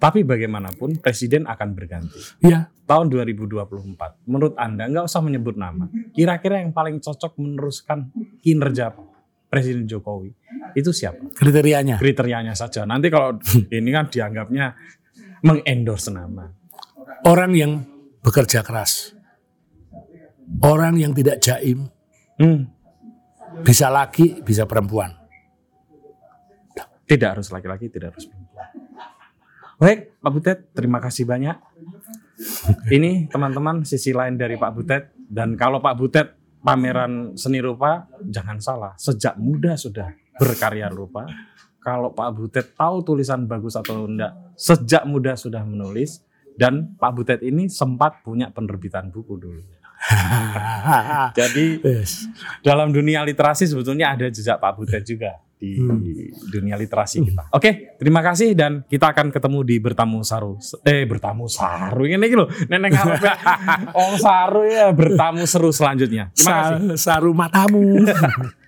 Tapi bagaimanapun presiden akan berganti. Ya, Tahun 2024, menurut Anda nggak usah menyebut nama. Kira-kira yang paling cocok meneruskan kinerja Presiden Jokowi itu siapa? kriterianya. Kriterianya saja. Nanti kalau (laughs) ini kan dianggapnya mengendorse nama. Orang yang bekerja keras. Orang yang tidak jaim, Hmm, bisa laki, bisa perempuan. tidak harus laki-laki, tidak harus perempuan. Baik, Pak Butet, terima kasih banyak. Ini teman-teman sisi lain dari Pak Butet dan kalau Pak Butet pameran seni rupa jangan salah, sejak muda sudah berkarya rupa. Kalau Pak Butet tahu tulisan bagus atau enggak, sejak muda sudah menulis dan Pak Butet ini sempat punya penerbitan buku dulu. (laughs) Jadi Wis. dalam dunia literasi sebetulnya ada jejak Pak Butet juga di dunia literasi kita. Oke, terima kasih dan kita akan ketemu di bertamu saru. Eh, bertamu saru ini gitu loh. Neneng apa? (laughs) Oh, saru ya bertamu seru selanjutnya. Terima kasih. Sa- saru matamu. (laughs)